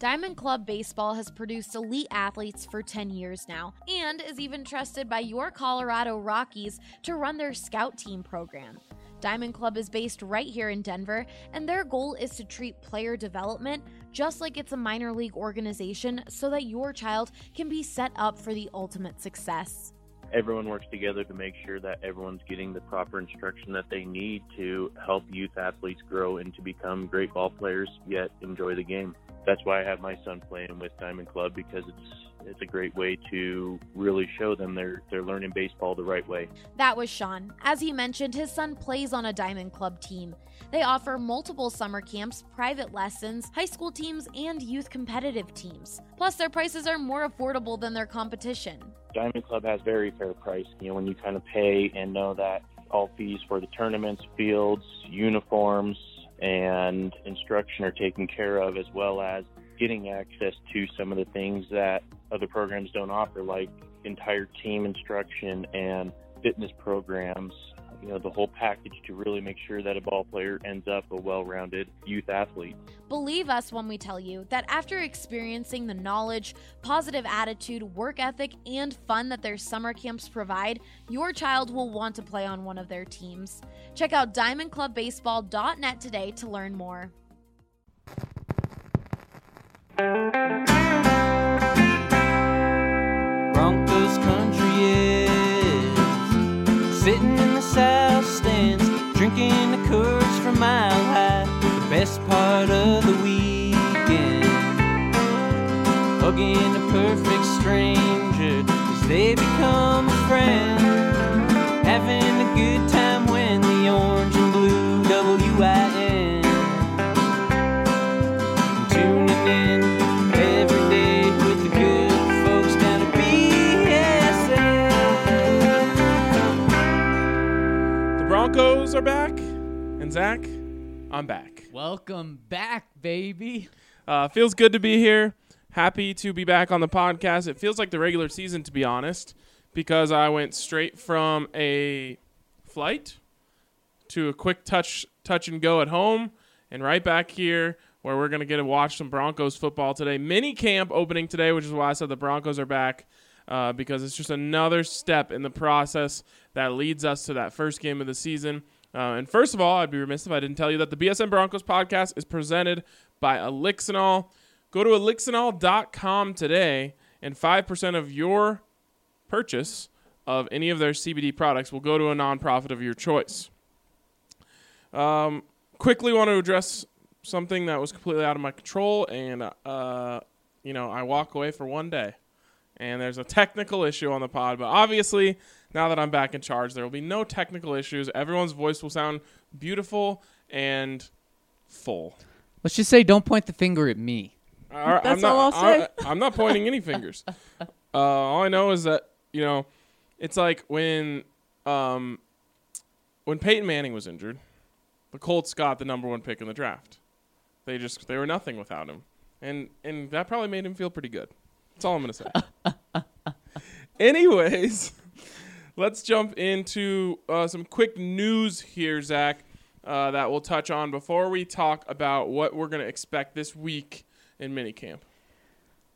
Diamond Club Baseball has produced elite athletes for 10 years now and is even trusted by your Colorado Rockies to run their scout team program. Diamond Club is based right here in Denver, and their goal is to treat player development just like it's a minor league organization so that your child can be set up for the ultimate success everyone works together to make sure that everyone's getting the proper instruction that they need to help youth athletes grow and to become great ball players yet enjoy the game. That's why I have my son playing with Diamond Club because it's it's a great way to really show them they're they're learning baseball the right way. That was Sean. As he mentioned, his son plays on a Diamond Club team. They offer multiple summer camps, private lessons, high school teams, and youth competitive teams. Plus, their prices are more affordable than their competition. Diamond Club has very fair price. You know, when you kind of pay and know that all fees for the tournaments, fields, uniforms, and instruction are taken care of, as well as getting access to some of the things that other programs don't offer, like entire team instruction and fitness programs you know the whole package to really make sure that a ball player ends up a well-rounded youth athlete. Believe us when we tell you that after experiencing the knowledge, positive attitude, work ethic, and fun that their summer camps provide, your child will want to play on one of their teams. Check out diamondclubbaseball.net today to learn more. Broncos country is sitting south stands, drinking the Coors from Mile High. The best part of the weekend, hugging a perfect stranger as they become a friend, are back, and Zach, I'm back. Welcome back, baby. Uh, feels good to be here. Happy to be back on the podcast. It feels like the regular season, to be honest, because I went straight from a flight to a quick touch, touch and go at home, and right back here where we're gonna get to watch some Broncos football today. Mini camp opening today, which is why I said the Broncos are back. Uh, because it's just another step in the process that leads us to that first game of the season. Uh, and first of all, I'd be remiss if I didn't tell you that the BSN Broncos podcast is presented by Elixinol. Go to elixinol.com today, and 5% of your purchase of any of their CBD products will go to a nonprofit of your choice. Um, quickly want to address something that was completely out of my control, and, uh, you know, I walk away for one day. And there's a technical issue on the pod, but obviously, now that I'm back in charge, there will be no technical issues. Everyone's voice will sound beautiful and full. Let's just say don't point the finger at me. All right, That's I'm not, all I'll say. I, am not pointing any fingers. Uh, all I know is that you know, it's like when um, when Peyton Manning was injured, the Colts got the number one pick in the draft. They just they were nothing without him, and and that probably made him feel pretty good. That's all I'm gonna say. Anyways, let's jump into uh, some quick news here, Zach. Uh, that we'll touch on before we talk about what we're going to expect this week in minicamp.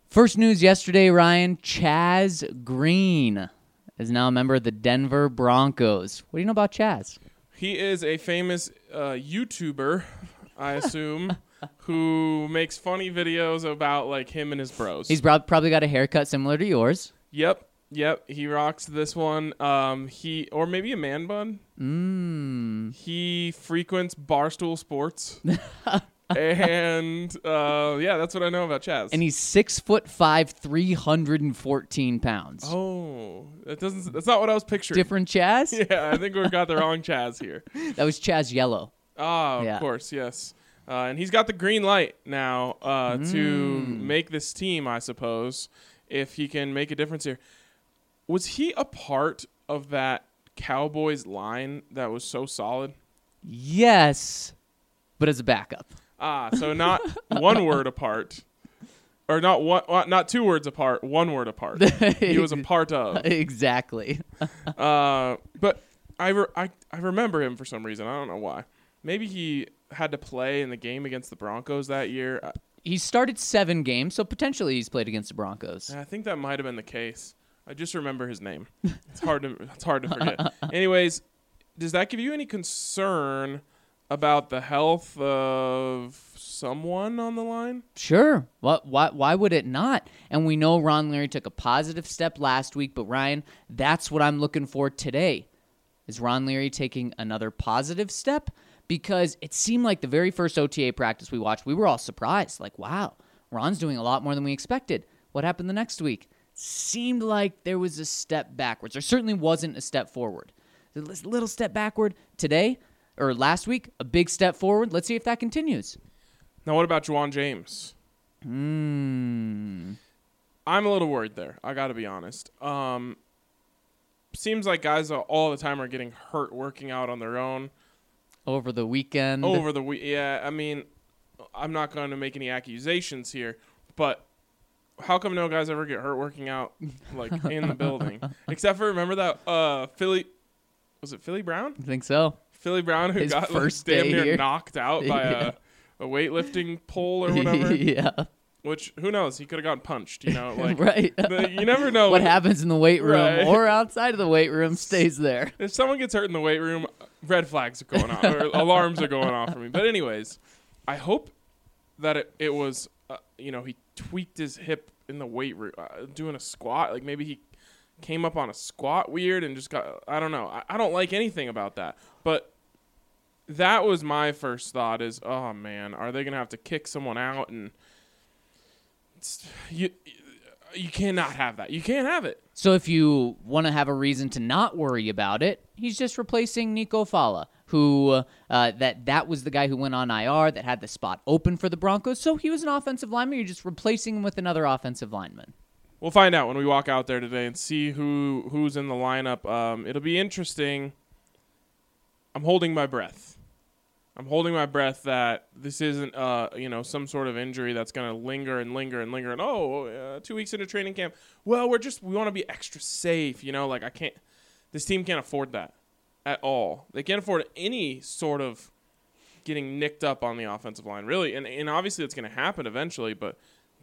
First news yesterday, Ryan Chaz Green is now a member of the Denver Broncos. What do you know about Chaz? He is a famous uh, YouTuber, I assume, who makes funny videos about like him and his bros. He's prob- probably got a haircut similar to yours. yep, yep. He rocks this one. Um, he or maybe a man bun. Mmm. He frequents Barstool Sports. and uh, yeah, that's what I know about Chaz. And he's six foot five, three hundred and fourteen pounds. oh, that doesn't. That's not what I was picturing. Different Chaz? Yeah, I think we've got the wrong Chaz here. That was Chaz Yellow. Ah, of Yeah. course, yes. Uh, and he's got the green light now uh, to Mm. make this team, I suppose, if he can make a difference here. Was he a part of that Cowboys line that was so solid? Yes, but as a backup. Ah, so not one word apart, or not one, uh, not two words apart, one word apart. he was a part of. exactly. Uh, but I, re- I I remember him for some reason. I don't know why. Maybe he had to play in the game against the Broncos that year. He started seven games, so potentially he's played against the Broncos. I think that might have been the case. I just remember his name. It's hard to it's hard to forget. Anyways, does that give you any concern about the health of someone on the line? Sure. What? Why? Why would it not? And we know Ron Leary took a positive step last week, but Ryan, that's what I'm looking for today. Is Ron Leary taking another positive step? Because it seemed like the very first OTA practice we watched, we were all surprised. Like, wow, Ron's doing a lot more than we expected. What happened the next week? Seemed like there was a step backwards. There certainly wasn't a step forward. A little step backward today or last week, a big step forward. Let's see if that continues. Now, what about Ja'Wuan James? Hmm. I'm a little worried there. I got to be honest. Um, seems like guys all the time are getting hurt working out on their own Over the weekend. over the week. Yeah, I mean, I'm not going to make any accusations here, but how come no guys ever get hurt working out like in the building? Except for remember that uh Philly was it Philly Brown? I think so. Philly Brown who His got first like, damn near here. knocked out by Yeah. a, a weightlifting pole or whatever. yeah. Which who knows? He could have gotten punched. You know, like right. the, you never know what happens in the weight room Right. or outside of the weight room stays there. If someone gets hurt in the weight room, red flags are going off, or alarms are going off for me. But anyways, I hope that it, it was, uh, you know, he tweaked his hip in the weight room, uh, doing a squat. Like maybe he came up on a squat weird and just got. I don't know. I, I don't like anything about that. But that was my first thought: is oh man, are they gonna have to kick someone out and you? You cannot have that. You can't have it. So if you want to have a reason to not worry about it, he's just replacing Nico Falah, who uh, that that was the guy who went on IR that had the spot open for the Broncos. So he was an offensive lineman. You're just replacing him with another offensive lineman. We'll find out when we walk out there today and see who who's in the lineup. Um, it'll be interesting. I'm holding my breath. I'm holding my breath that this isn't, uh, you know, some sort of injury that's going to linger and linger and linger. And oh, uh, two weeks into training camp. Well, we're just we want to be extra safe, you know. Like I can't. This team can't afford that at all. They can't afford any sort of getting nicked up on the offensive line, really. And and obviously it's going to happen eventually, but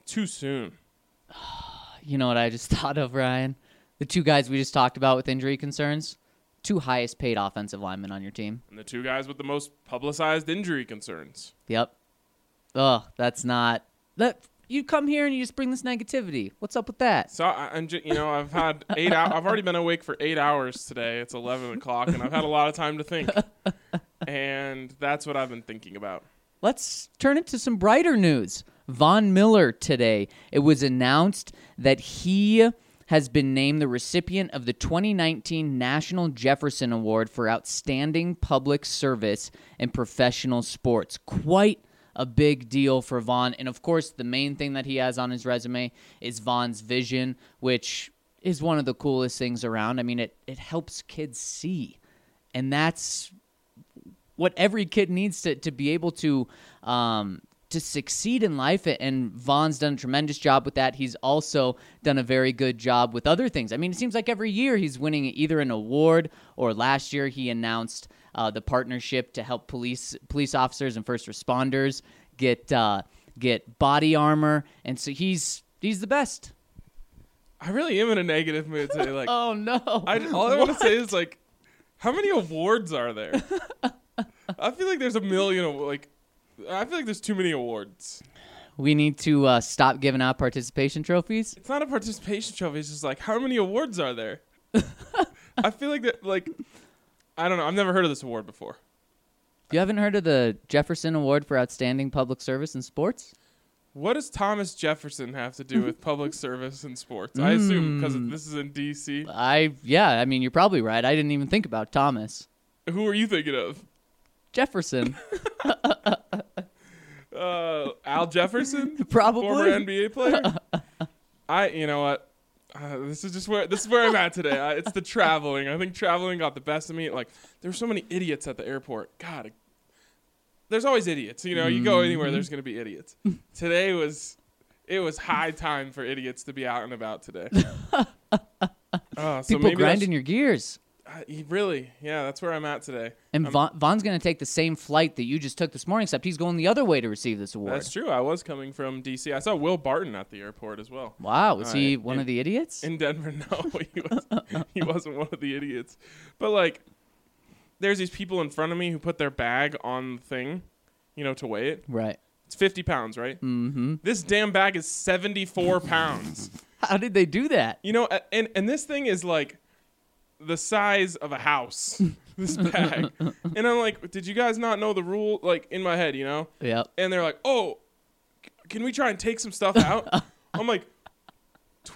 too soon. You know what I just thought of, Ryan? The two guys we just talked about with injury concerns, two highest paid offensive linemen on your team. and the two guys with the most publicized injury concerns. Yep. Ugh, that's not that. You come here and you just bring this negativity. What's up with that? So I, I'm just, you know, I've had eight. Hour, I've already been awake for eight hours today. It's eleven o'clock, and I've had a lot of time to think, and that's what I've been thinking about. Let's turn it to some brighter news. Von Miller today. It was announced that he has been named the recipient of the 2019 National Jefferson Award for Outstanding Public Service in Professional Sports. Quite a big deal for Von. And of course, the main thing that he has on his resume is Von's vision, which is one of the coolest things around. I mean, it, it helps kids see. And that's what every kid needs to, to be able to um, to succeed in life. And Von's done a tremendous job with that. He's also done a very good job with other things. I mean, it seems like every year he's winning either an award or last year he announced uh, the partnership to help police police officers and first responders get uh, get body armor. And so he's he's the best. I really am in a negative mood today. Like, Oh no! I, all I want to say is like, how many awards are there? I feel like there's a million. Of, like, I feel like there's too many awards. we need to uh, stop giving out participation trophies. It's not a participation trophy. It's just like, how many awards are there? I feel like that. Like, I don't know. I've never heard of this award before. You haven't heard of the Jefferson Award for Outstanding Public Service in Sports? What does Thomas Jefferson have to do with public service and sports? I assume because this is in D.C. I yeah, I mean you're probably right. I didn't even think about Thomas Who are you thinking of? Jefferson. Uh, Al Jefferson, Probably. former NBA player. I, you know what? Uh, this is just where this is where I'm at today. I, it's the traveling. I think traveling got the best of me. Like there's so many idiots at the airport. God, it- there's always idiots. You know, you go anywhere, Mm-hmm. there's gonna be idiots. today was, it was high time for idiots to be out and about today. Uh, so People grinding your gears. Uh, he- really, yeah, that's where I'm at today. And Von, Von's going to take the same flight that you just took this morning, except he's going the other way to receive this award. That's true. I was coming from DC. I saw Will Barton at the airport as well. Wow, is Uh, he in- one of the idiots? In Denver, no, he wasn't. he wasn't one of the idiots. But like, there's these people in front of me who put their bag on the thing, you know, to weigh it. right. It's 50 pounds, right? Mm-hmm. This damn bag is 74 pounds. How did they do that? You know, and and this thing is like the size of a house. this bag, and I'm like, did you guys not know the rule? Like in my head, you know. Yeah. And they're like, oh, can we try and take some stuff out? I'm like,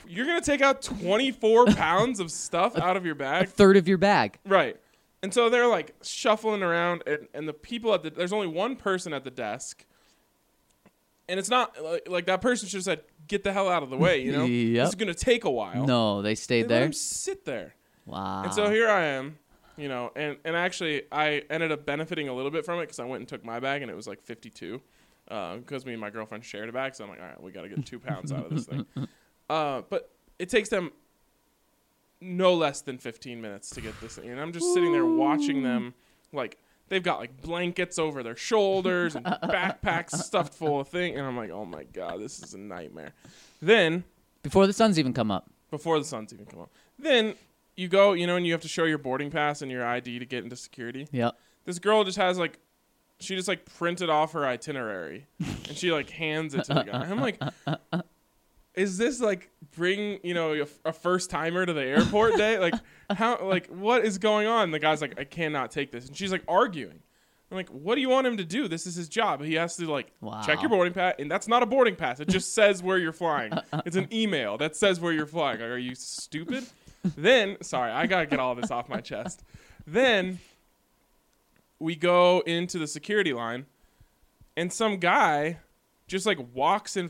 you're gonna take out 24 pounds of stuff out of your A bag, third of your bag. right? And so they're like shuffling around, and, and the people at the there's only one person at the desk, and it's not like, like that person should have said, get the hell out of the way, you know. Yep. This is gonna take a while. No, they They stayed let there. him sit there. Wow. And so here I am, you know, and, and actually I ended up benefiting a little bit from it because I went and took my bag and it was like 52 because me and my girlfriend shared a bag. So I'm like, all right, we got to get two pounds out of this thing. Uh, but it takes them no less than 15 minutes to get this thing. And I'm just sitting there watching them like they've got like blankets over their shoulders and backpacks stuffed full of thing. And I'm like, oh my God, this is a nightmare. Then Before the sun's even come up. before the sun's even come up. Then you go, you know, and you have to show your boarding pass and your ID to get into security. Yep. This girl just has like, she just like printed off her itinerary, and she like hands it to the guy. I'm like, is this like bring you know a, a first timer to the airport day? Like how like what is going on? The guy's like, I cannot take this, and she's like arguing. I'm like, what do you want him to do? This is his job. He has to like check your boarding pass, and that's not a boarding pass. It just says where you're flying. It's an email that says where you're flying. Like, are you stupid? Then, sorry, I gotta get all this off my chest. Then we go into the security line, and some guy just like walks in,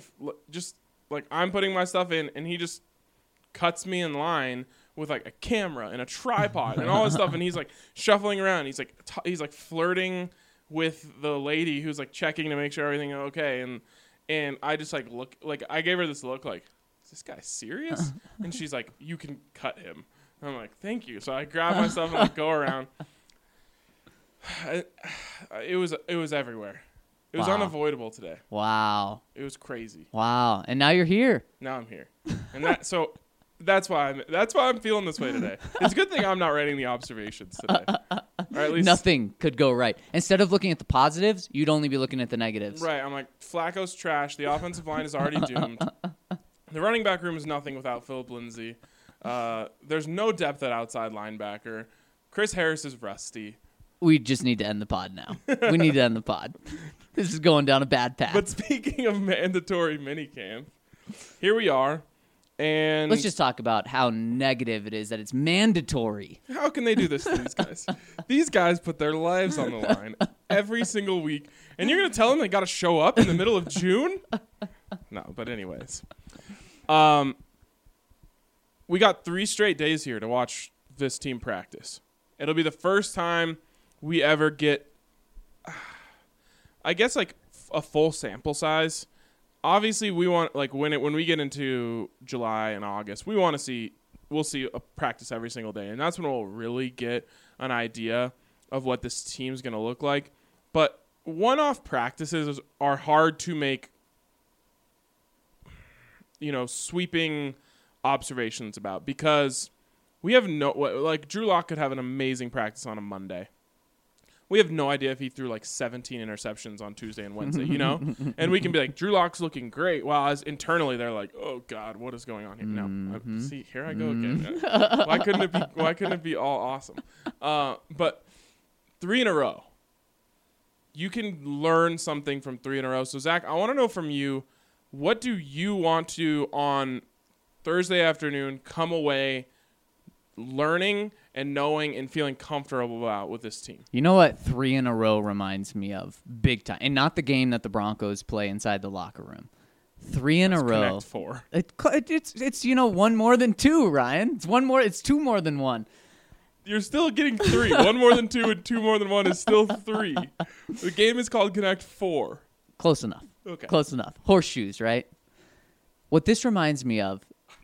just like I'm putting my stuff in, and he just cuts me in line with like a camera and a tripod and all this stuff and he's like shuffling around he's like t- he's like flirting with the lady who's like checking to make sure everything okay and and I just like look like I gave her this look like is this guy serious and she's like you can cut him and I'm like thank you so I grab myself and like go around I, it was it was everywhere it was Wow. unavoidable today Wow. it was crazy Wow. And now you're here. now I'm here, and that so that's why I'm that's why I'm feeling this way today. It's a good thing I'm not writing the observations today, or at least Nothing could go right. Instead of looking at the positives, you'd only be looking at the negatives. Right, I'm like Flacco's trash. The offensive line is already doomed. The running back room is nothing without Philip Lindsay. Uh, there's no depth at outside linebacker. Chris Harris is rusty. We just need to end the pod now. we need to end the pod. This is going down a bad path. But speaking of mandatory minicamp, here we are, and Let's just talk about how negative it is that it's mandatory. How can they do this to these guys? these guys put their lives on the line every single week, and you're gonna tell them they got to show up in the middle of June? No, but anyways, um, we got three straight days here to watch this team practice. It'll be the first time we ever get, I guess, like a full sample size. Obviously, we want like when it when we get into July and August, we want to see we'll see a practice every single day, and that's when we'll really get an idea of what this team's going to look like. But one-off practices are hard to make, you know, sweeping observations about because we have no like Drew Lock could have an amazing practice on a Monday. We have no idea if he threw like 17 interceptions on Tuesday and Wednesday, you know? and we can be like, Drew Lock's looking great. While as internally they're like, oh God, what is going on here? No, uh, see, here I go again. why couldn't it be? Why couldn't it be all awesome? Uh, but three in a row, you can learn something from three in a row. So Zach, I want to know from you, what do you want to on Thursday afternoon come away learning and knowing and feeling comfortable about with this team? You know what three in a row reminds me of? Big time. And not the game that the Broncos play inside the locker room. Three in a row. Connect four. It, it- it's it's you know one more than two, Ryan. It's one more. It's two more than one. You're still getting three. one more than two and two more than one is still three. The game is called Connect Four. Close enough. Okay. Close enough. Horseshoes, right? What this reminds me of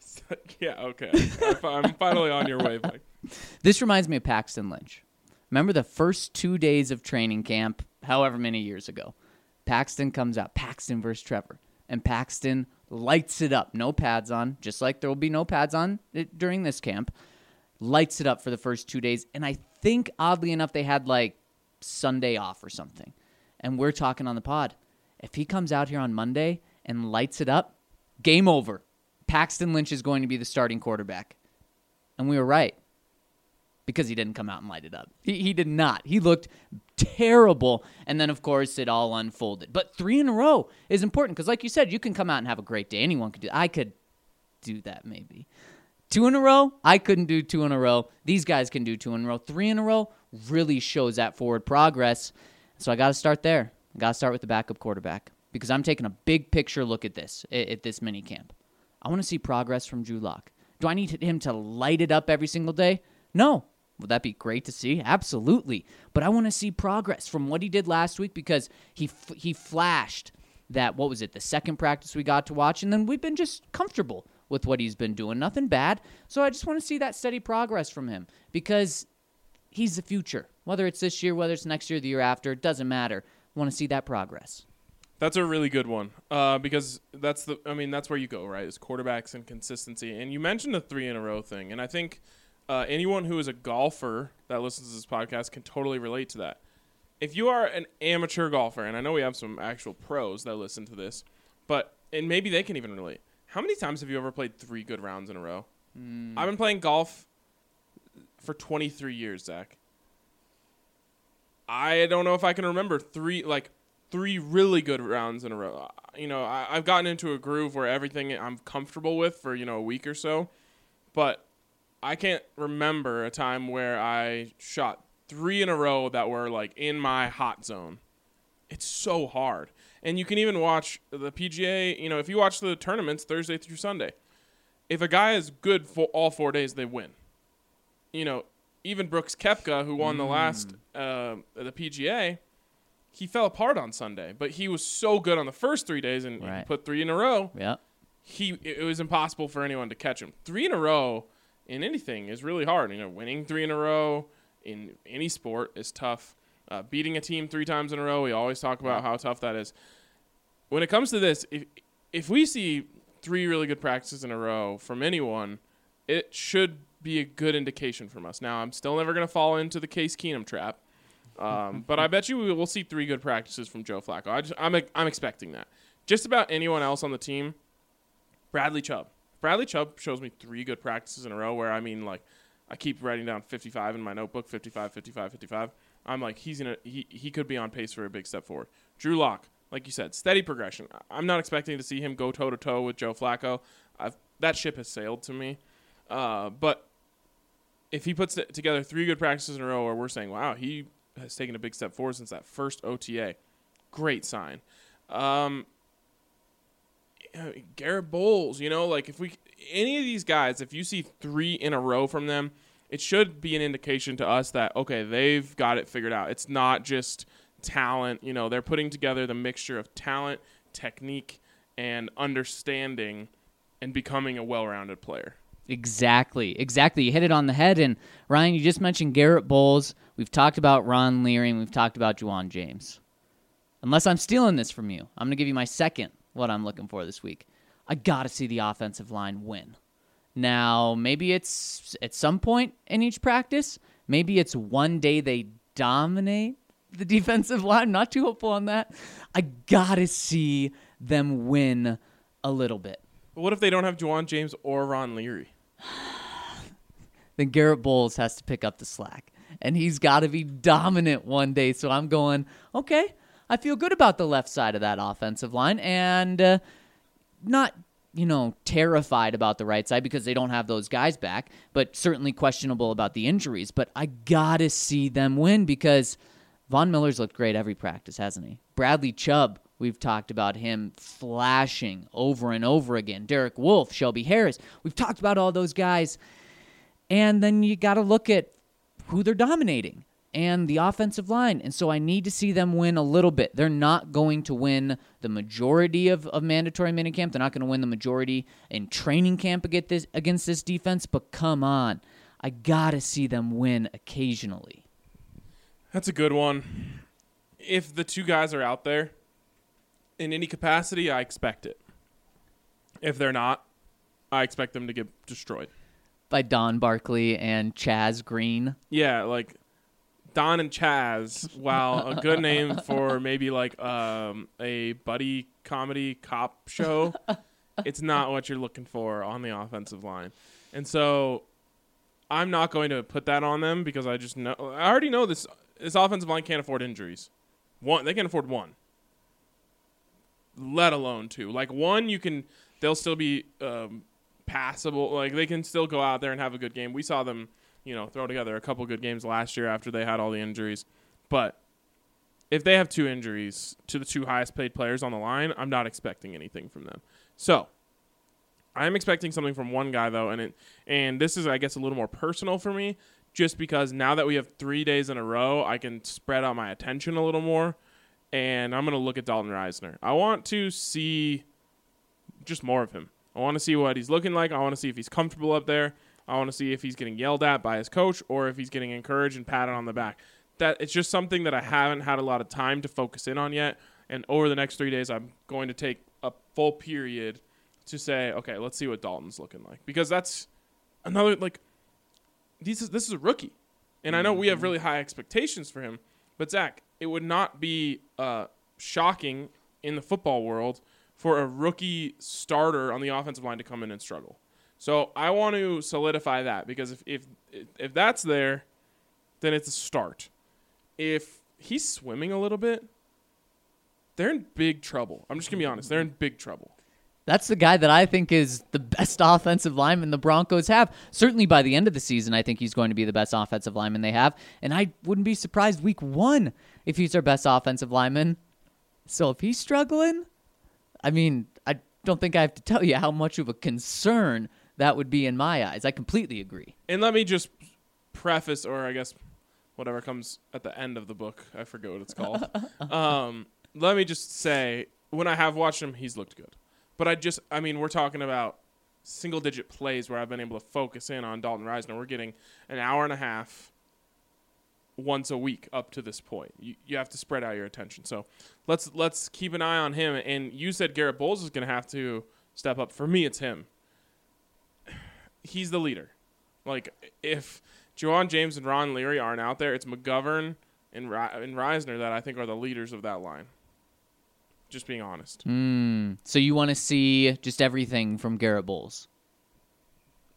yeah, okay. I'm- I'm finally on your wavelength. This reminds me of Paxton Lynch. Remember the first two days of training camp, however many years ago? Paxton comes out, Paxton versus Trevor, and Paxton lights it up. No pads on, just like there will be no pads on it during this camp. Lights it up for the first two days. And I think, oddly enough, they had like Sunday off or something. And we're talking on the pod. If he comes out here on Monday and lights it up, game over. Paxton Lynch is going to be the starting quarterback. And we were right because he didn't come out and light it up. He, he did not. He looked terrible. And then, of course, it all unfolded. But three in a row is important because, like you said, you can come out and have a great day. Anyone could do I could do that maybe. Two in a row, I couldn't do two in a row. These guys can do two in a row. Three in a row really shows that forward progress. So I got to start there. Got to start with the backup quarterback because I'm taking a big picture look at this at, this mini camp. I want to see progress from Drew Lock. Do I need him to light it up every single day? No. Would that be great to see? Absolutely. But I want to see progress from what he did last week because he f- he flashed that what was it the second practice we got to watch and then we've been just comfortable with what he's been doing. Nothing bad. So I just want to see that steady progress from him because he's the future. Whether it's this year, whether it's next year, the year after, it doesn't matter. Want to see that progress. That's a really good one uh, because that's the. I mean, that's where you go, right? Is quarterbacks and consistency. And you mentioned the three in a row thing, and I think uh, anyone who is a golfer that listens to this podcast can totally relate to that. If you are an amateur golfer, and I know we have some actual pros that listen to this, but and maybe they can even relate. How many times have you ever played three good rounds in a row? I've been playing golf for 23 years, Zach. I don't know if I can remember three like three really good rounds in a row. You know, I, I've gotten into a groove where everything I'm comfortable with for you know a week or so, but I can't remember a time where I shot three in a row that were like in my hot zone. It's so hard, and you can even watch the PGA. You know, if you watch the tournaments Thursday through Sunday, if a guy is good for all four days, they win. You know, even Brooks Koepka, who won the last uh, the PGA, he fell apart on Sunday, but he was so good on the first three days and he Right. put three in a row. Yeah. He it was impossible for anyone to catch him. Three in a row in anything is really hard. You know, winning three in a row in any sport is tough. Uh, beating a team three times in a row, we always talk about how tough that is. When it comes to this, if if we see three really good practices in a row from anyone, it should be a good indication from us. Now, I'm still never going to fall into the Case Keenum trap, um, but I bet you we will see three good practices from Joe Flacco. I just, I'm I'm expecting that. Just about anyone else on the team, Bradley Chubb. Bradley Chubb shows me three good practices in a row where I mean like I keep writing down 55 in my notebook, 55, 55, 55. I'm like he's gonna he he could be on pace for a big step forward. Drew Lock, like you said, steady progression. I'm not expecting to see him go toe to toe with Joe Flacco. I've, that ship has sailed to me. Uh, but if he puts together three good practices in a row where we're saying, wow, he has taken a big step forward since that first OTA, great sign. Um, Garett Bolles, you know, like if we any of these guys, if you see three in a row from them, it should be an indication to us that okay, they've got it figured out. It's not just talent, you know, they're putting together the mixture of talent, technique, and understanding and becoming a well-rounded player. Exactly. Exactly. You hit it on the head. And Ryan, you just mentioned Garett Bolles. We've talked about Ron Leary and we've talked about Ja'Wuan James. Unless I'm stealing this from you, I'm going to give you my second what I'm looking for this week. I got to see the offensive line win. Now, maybe it's at some point in each practice. Maybe it's one day they dominate the defensive line. I'm Not too hopeful on that. I got to see them win a little bit. What if they don't have Ja'Wuan James or Ron Leary? then Garett Bolles has to pick up the slack. And he's got to be dominant one day. So I'm going, okay, I feel good about the left side of that offensive line and uh, not, you know, terrified about the right side because they don't have those guys back, but certainly questionable about the injuries. But I got to see them win because Von Miller's looked great every practice, hasn't he? Bradley Chubb, we've talked about him flashing over and over again. Derek Wolfe, Shelby Harris, we've talked about all those guys. And then you got to look at who they're dominating. and the offensive line. And so I need to see them win a little bit. They're not going to win the majority of, of mandatory minicamp. They're not going to win the majority in training camp against this, against this defense, but come on. I got to see them win occasionally. That's a good one. If the two guys are out there in any capacity, I expect it. If they're not, I expect them to get destroyed. By Don Barclay and Chaz Green. Yeah, like Don and Chaz, while a good name for maybe like um, a buddy comedy cop show, it's not what you're looking for on the offensive line. And so I'm not going to put that on them because I just know I already know this this offensive line can't afford injuries. One they can't afford one. Let alone two. Like one you can they'll still be um, passable. Like they can still go out there and have a good game. We saw them you know, throw together a couple good games last year after they had all the injuries. But if they have two injuries to the two highest paid players on the line, I'm not expecting anything from them. So I'm expecting something from one guy though, and it and this is I guess a little more personal for me, just because now that we have three days in a row, I can spread out my attention a little more, and I'm gonna look at Dalton Risner. I want to see just more of him. I want to see what he's looking like. I want to see if he's comfortable up there. I want to see if he's getting yelled at by his coach or if he's getting encouraged and patted on the back. That it's just something that I haven't had a lot of time to focus in on yet. And over the next three days, I'm going to take a full period to say, okay, let's see what Dalton's looking like because that's another like this is this is a rookie, and I know we have mm-hmm. really high expectations for him. But Zach, it would not be uh, shocking in the football world for a rookie starter on the offensive line to come in and struggle. So I want to solidify that because if if if that's there, then it's a start. If he's swimming a little bit, they're in big trouble. I'm just gonna be honest. They're in big trouble. That's the guy that I think is the best offensive lineman the Broncos have. Certainly by the end of the season, I think he's going to be the best offensive lineman they have. And I wouldn't be surprised week one if he's their best offensive lineman. So if he's struggling, I mean, I don't think I have to tell you how much of a concern that would be in my eyes. I completely agree. And let me just preface, or I guess whatever comes at the end of the book, I forget what it's called. um, let me just say, when I have watched him, he's looked good. But I just, I mean, we're talking about single digit plays where I've been able to focus in on Dalton Risner. We're getting an hour and a half once a week up to this point. You, you have to spread out your attention. So let's let's keep an eye on him. And you said Garett Bolles is going to have to step up. For me, it's him. He's the leader. Like if Ja'Wuan James and Ron Leary aren't out there, it's McGovern and Ri- and Risner that I think are the leaders of that line. Just being honest. Mm, so you want to see just everything from Garett Bolles?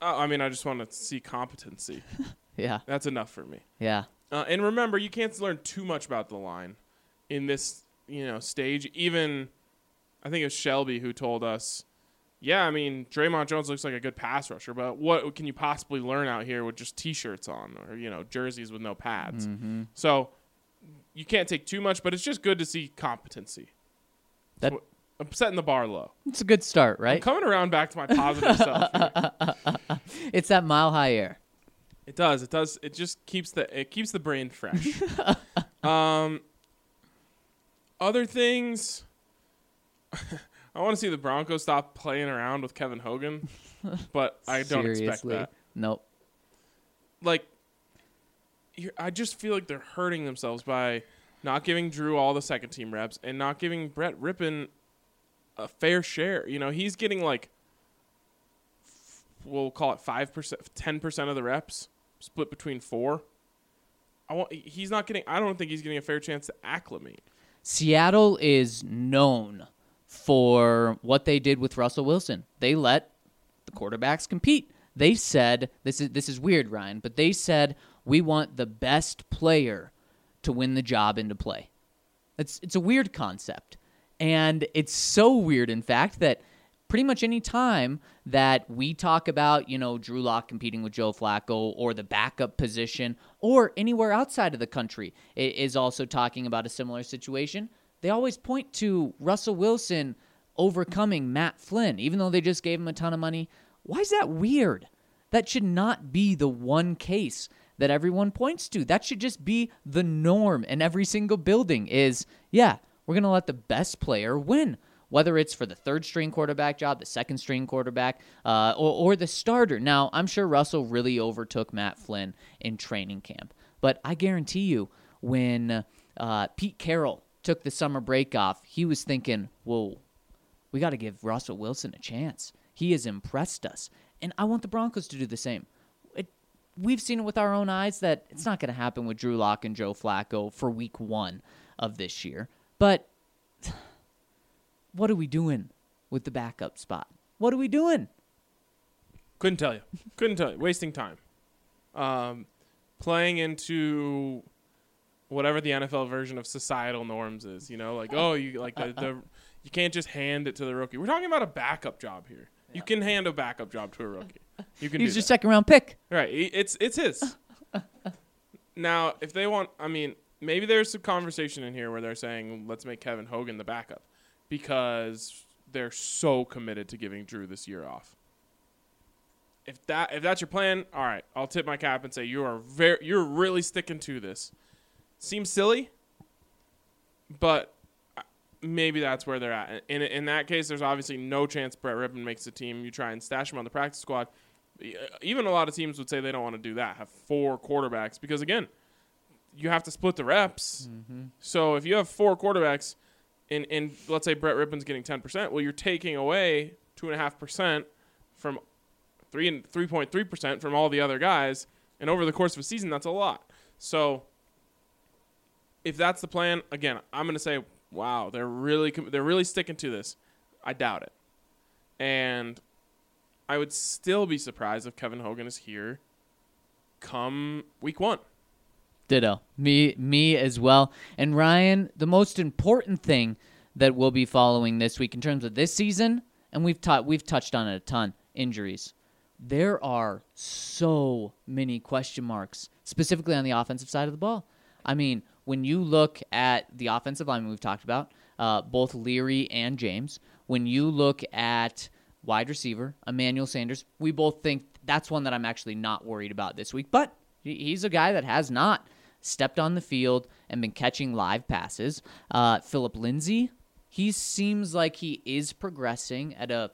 Uh, I mean, I just want to see competency. Yeah, That's enough for me. yeah. Uh, and remember, you can't learn too much about the line in this, you know, stage. Even I think it was Shelby who told us, "Yeah, I mean, Dre'Mont Jones looks like a good pass rusher, but what can you possibly learn out here with just t-shirts on or you know jerseys with no pads?" So you can't take too much, but it's just good to see competency. That- That's I'm setting the bar low. It's a good start, right? I'm coming around back to my positive self. It's that mile high air. It does. It does. It just keeps the it keeps the brain fresh. um, other things. I want to see the Broncos stop playing around with Kevin Hogan, but I don't expect that. Nope. Like, you're, I just feel like they're hurting themselves by not giving Drew all the second team reps and not giving Brett Rypien a fair share. You know, he's getting like f- we'll call it five percent, ten percent of the reps, split between four. I want. He's not getting. I don't think he's getting a fair chance to acclimate. Seattle is known for what they did with Russell Wilson. They let the quarterbacks compete. They said this is this is weird, Ryan, but they said we want the best player to win the job into play. It's it's a weird concept. And it's so weird in fact that pretty much any time that we talk about, you know, Drew Lock competing with Joe Flacco or the backup position or anywhere outside of the country is also talking about a similar situation, they always point to Russell Wilson overcoming Matt Flynn, even though they just gave him a ton of money. Why is that weird? That should not be the one case that everyone points to. That should just be the norm in every single building is, yeah, we're going to let the best player win. Whether it's for the third string quarterback job, the second string quarterback, uh, or, or the starter. Now, I'm sure Russell really overtook Matt Flynn in training camp. But I guarantee you, when uh, Pete Carroll took the summer break off, he was thinking, whoa, we got to give Russell Wilson a chance. He has impressed us. And I want the Broncos to do the same. It, we've seen it with our own eyes that it's not going to happen with Drew Lock and Joe Flacco for week one of this year. But what are we doing with the backup spot? What are we doing? Couldn't tell you. Couldn't tell you. Wasting time. Um, playing into whatever the NFL version of societal norms is. You know, like oh, you like the, the you can't just hand it to the rookie. We're talking about a backup job here. You can hand a backup job to a rookie. You can. He's your that. second round pick. Right. It's it's his. now, if they want, I mean, maybe there's some conversation in here where they're saying, let's make Kevin Hogan the backup because they're so committed to giving Drew this year off. If that if that's your plan, all right, I'll tip my cap and say you are very you're really sticking to this. Seems silly, but maybe that's where they're at. In in that case, there's obviously no chance Brett Rypien makes the team. You try and stash him on the practice squad. Even a lot of teams would say they don't want to do that. Have four quarterbacks because again, you have to split the reps. Mm-hmm. So if you have four quarterbacks, and and let's say Brett Rypien's getting ten percent, well, you're taking away two and a half percent from three and three point three percent from all the other guys, and over the course of a season, that's a lot. So if that's the plan, again, I'm going to say, wow, they're really they're really sticking to this. I doubt it, and I would still be surprised if Kevin Hogan is here come week one. Ditto. Me me as well. And Ryan, the most important thing that we'll be following this week in terms of this season, and we've taught we've touched on it a ton, injuries. There are so many question marks, specifically on the offensive side of the ball. I mean, when you look at the offensive line we've talked about, uh, both Leary and James, when you look at wide receiver, Emmanuel Sanders, we both think that's one that I'm actually not worried about this week. But he's a guy that has not stepped on the field and been catching live passes. Uh, Philip Lindsay, he seems like he is progressing at a.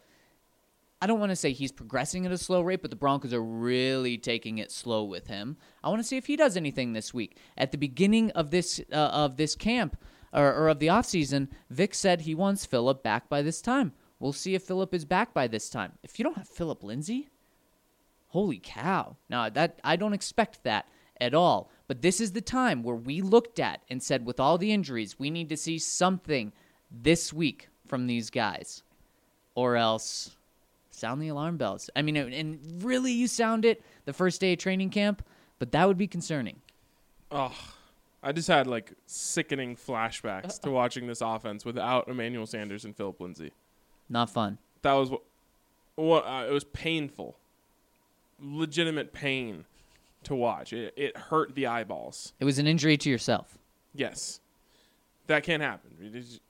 I don't want to say he's progressing at a slow rate, but the Broncos are really taking it slow with him. I want to see if he does anything this week. At the beginning of this uh, of this camp or, or of the offseason, Vic said he wants Philip back by this time. We'll see if Philip is back by this time. If you don't have Philip Lindsay, holy cow! Now that I don't expect that at all. But this is the time where we looked at and said, with all the injuries, we need to see something this week from these guys, or else sound the alarm bells. I mean, and really, you sound it the first day of training camp, but that would be concerning. Oh, I just had like sickening flashbacks to watching this offense without Emmanuel Sanders and Philip Lindsay. Not fun. That was what, what uh, it was painful, legitimate pain to watch. It, it hurt the eyeballs. It was an injury to yourself. Yes, that can't happen.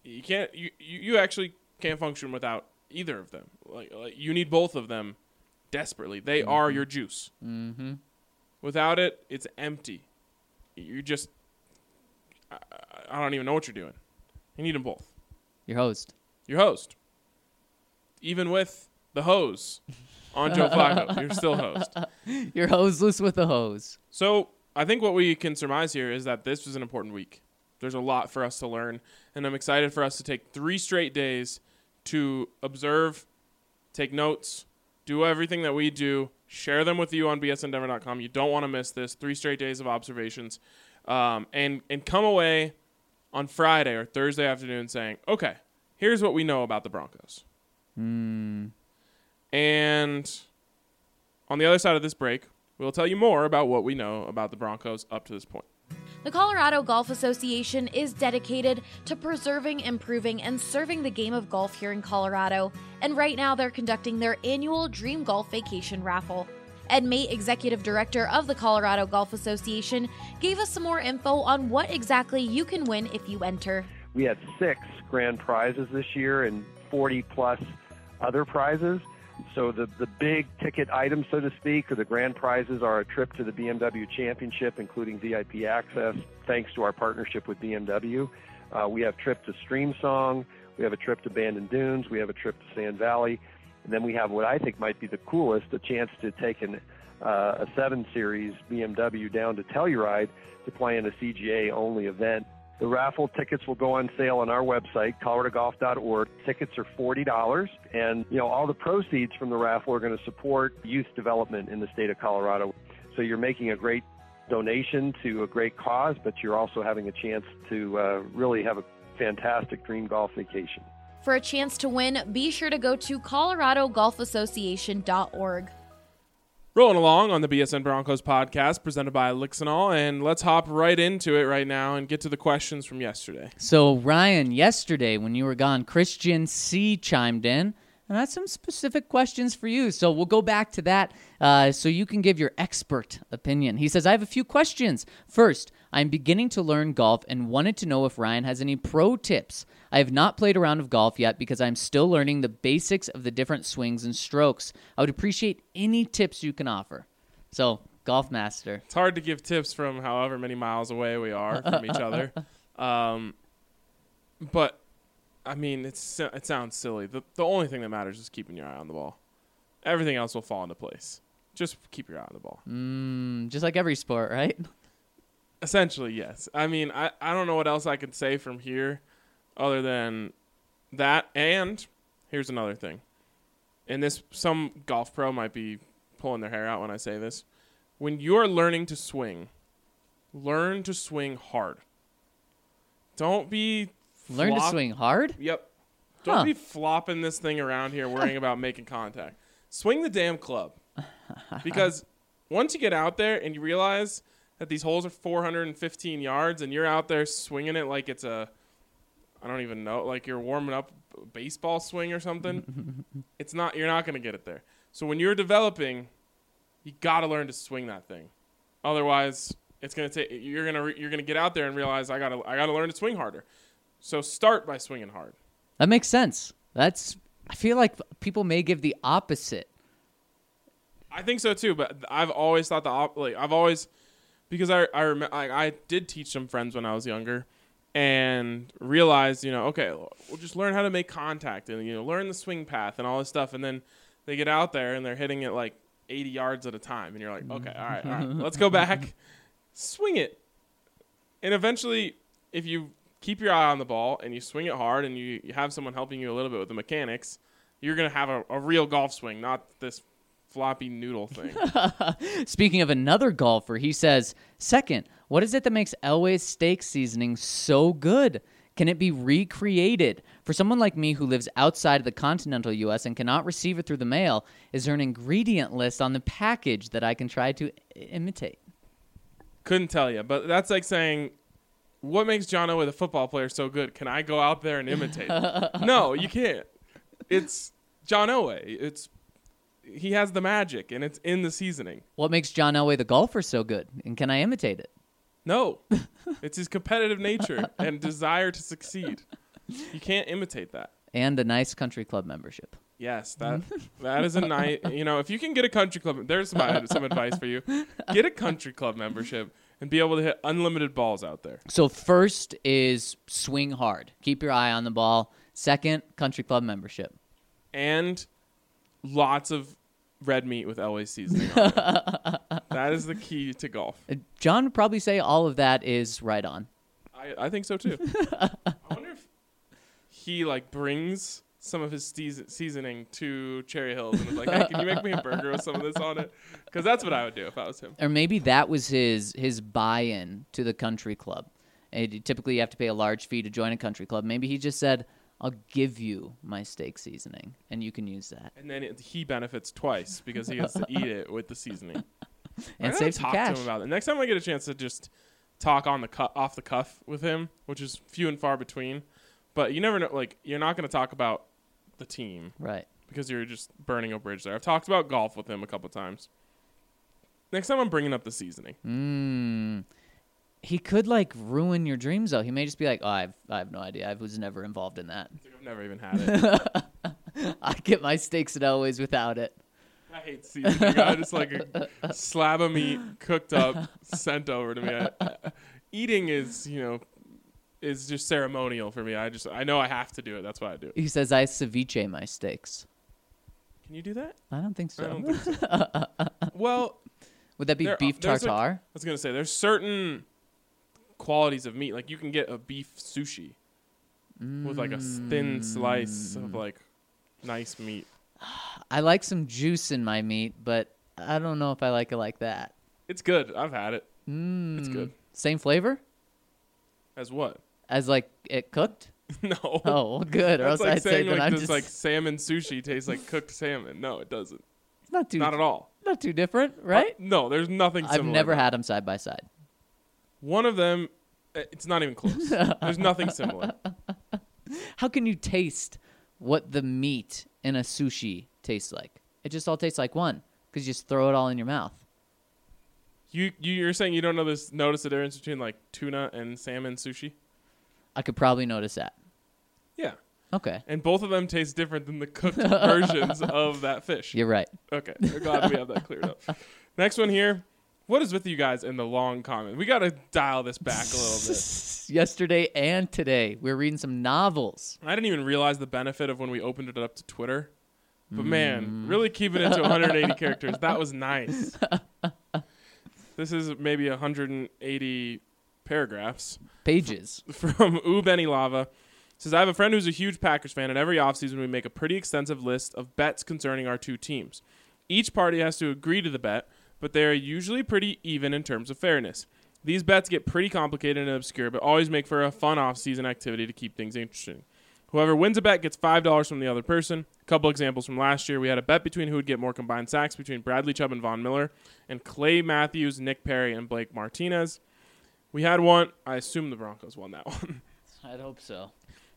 You can't. You, you actually can't function without either of them. Like, like you need both of them desperately. They are your juice. Mm-hmm. Without it, it's empty. You just. I, I- I don't even know what you're doing. You need them both. Your host. Your host. Even with the hose on Joe Flacco, you're still host. You're hoseless with a hose. So I think what we can surmise here is that this was an important week. There's a lot for us to learn, and I'm excited for us to take three straight days to observe, take notes, do everything that we do, share them with you on bsndenver.com. You don't want to miss this. Three straight days of observations, um, and and come away on Friday or Thursday afternoon saying, okay, here's what we know about the Broncos. And on the other side of this break, we'll tell you more about what we know about the Broncos up to this point. The Colorado Golf Association is dedicated to preserving, improving, and serving the game of golf here in Colorado, and right now they're conducting their annual Dream Golf Vacation Raffle. Ed Mate, Executive Director of the Colorado Golf Association, gave us some more info on what exactly you can win if you enter. We had six grand prizes this year and 40 plus other prizes. So the, the big ticket items, so to speak, or the grand prizes are a trip to the BMW Championship, including VIP access, thanks to our partnership with BMW. Uh, we have trip to Streamsong, we have a trip to Bandon Dunes, we have a trip to Sand Valley, and then we have what I think might be the coolest, a chance to take an, uh, a 7 Series BMW down to Telluride to play in a CGA only event. The raffle tickets will go on sale on our website, coloradogolf.org. Tickets are $40, and you know all the proceeds from the raffle are going to support youth development in the state of Colorado. So you're making a great donation to a great cause, but you're also having a chance to uh, really have a fantastic dream golf vacation. For a chance to win, be sure to go to coloradogolfassociation.org. Rolling along on the BSN Broncos podcast presented by Lixinol, and let's hop right into it right now and get to the questions from yesterday. So, Ryan, yesterday when you were gone, Christian C chimed in and had some specific questions for you. So, we'll go back to that uh, so you can give your expert opinion. He says, I have a few questions. First, I'm beginning to learn golf and wanted to know if Ryan has any pro tips. I have not played a round of golf yet because I'm still learning the basics of the different swings and strokes. I would appreciate any tips you can offer. So, Golf Master. It's hard to give tips from however many miles away we are from each other. Um, but I mean, it's it sounds silly. The the only thing that matters is keeping your eye on the ball. Everything else will fall into place. Just keep your eye on the ball. Mm, just like every sport, right? Essentially, yes. I mean, I, I don't know what else I could say from here other than that. And here's another thing. And this, some golf pro might be pulling their hair out when I say this. When you're learning to swing, learn to swing hard. Don't be. Learn to swing hard? Yep. Don't Huh. be flopping this thing around here worrying about making contact. Swing the damn club. Because once you get out there and you realize that these holes are 415 yards and you're out there swinging it like it's a I don't even know, like you're warming up a baseball swing or something, it's not you're not going to get it there. So when you're developing, you got to learn to swing that thing. Otherwise, it's going to take you're going to re- you're going to get out there and realize I got to I got to learn to swing harder. So start by swinging hard. That makes sense. That's. I feel like people may give the opposite. I think so too, but I've always thought the op- like I've always because I I rem- I, I did teach some friends when I was younger and realized you know okay we'll just learn how to make contact and you know learn the swing path and all this stuff and then they get out there and they're hitting it like 80 yards at a time and you're like okay all right all right let's go back swing it and eventually if you keep your eye on the ball and you swing it hard and you, you have someone helping you a little bit with the mechanics you're gonna have a, a real golf swing not this floppy noodle thing Speaking of another golfer, he says, Second, what is it that makes Elway's steak seasoning so good? Can it be recreated? For someone like me who lives outside of the continental U.S. and cannot receive it through the mail, is there an ingredient list on the package that I can try to imitate? Couldn't tell you, but that's like saying, "What makes John Elway the football player so good? Can I go out there and imitate?" no, you can't. It's John Elway. It's he has the magic, and it's in the seasoning. What makes John Elway the golfer so good? And can I imitate it? No, it's his competitive nature and desire to succeed. You can't imitate that. And a nice country club membership. Yes, that that is a nice. You know, if you can get a country club, there's some some advice for you. Get a country club membership and be able to hit unlimited balls out there. So, first is swing hard, keep your eye on the ball. Second, country club membership. and lots of red meat with Elway seasoning. That is the key to golf. Uh, John would probably say all of that is right on. I, I think so too. I wonder if he like brings some of his season- seasoning to Cherry Hills and was like, "Hey, can you make me a burger with some of this on it?" Because that's what I would do if I was him. Or maybe that was his his buy-in to the country club. Eh, and typically, you have to pay a large fee to join a country club. Maybe he just said, "I'll give you my steak seasoning, and you can use that And then it, he benefits twice because he gets to eat it with the seasoning. And save talk cash." to him about it. Next time I get a chance to just talk on the cu- off the cuff with him, which is few and far between. But you never know. Like you're not going to talk about the team Right. because you're just burning a bridge there. I've talked about golf with him a couple times. Next time I'm bringing up the seasoning. Mm. He could like ruin your dreams though. He may just be like, "Oh, I've I have no idea. I was never involved in that." I've never even had it. I get my steaks at Elway's without it. I hate seasoning. I just like a slab of meat cooked up, sent over to me. I, I- eating is, you know, is just ceremonial for me. I just I know I have to do it. That's why I do it. He says I ceviche my steaks. Can you do that? I don't think so. Don't think so. well, Would that be There- beef tartare? I was gonna say there's certain qualities of meat. Like you can get a beef sushi with like a thin slice Mm. of like nice meat. I like some juice in my meat, but I don't know if I like it like that. It's good. I've had it. Mm. It's good. Same flavor As what? As like it cooked? no. Oh, well, good. Or That's else like I'd say saying that like I'm this just like salmon sushi tastes like cooked salmon. No, it doesn't. it's not too Not at all. not too different, right? Uh, no, there's nothing. I've Similar never about had them side by side. one of them. uh, It's not even close. there's nothing similar. How can you taste what the meat in a sushi tastes like? It just all tastes like one because you just throw it all in your mouth. You, you you're saying you don't know this notice the difference between like tuna and salmon sushi? I could probably notice that. Yeah. Okay, And both of them taste different than the cooked versions of that fish. you're right. Okay. We're glad we have that cleared up. Next one here. What is with you guys in the long comment? We got to dial this back a little bit. Yesterday and today, we're reading some novels. I didn't even realize the benefit of when we opened it up to Twitter. But Mm. man, really keeping it to 180 characters. That was nice. this is maybe 180 paragraphs. Pages. from U Benny Lava. Says, I have a friend who's a huge Packers fan, and every offseason we make a pretty extensive list of bets concerning our two teams. Each party has to agree to the bet, but they are usually pretty even in terms of fairness. These bets get pretty complicated and obscure, but always make for a fun off-season activity to keep things interesting. Whoever wins a bet gets $5 from the other person. A couple examples from last year. We had a bet between who would get more combined sacks between Bradley Chubb and Von Miller, and Clay Matthews, Nick Perry, and Blake Martinez. We had one. I assume the Broncos won that one. I'd hope so.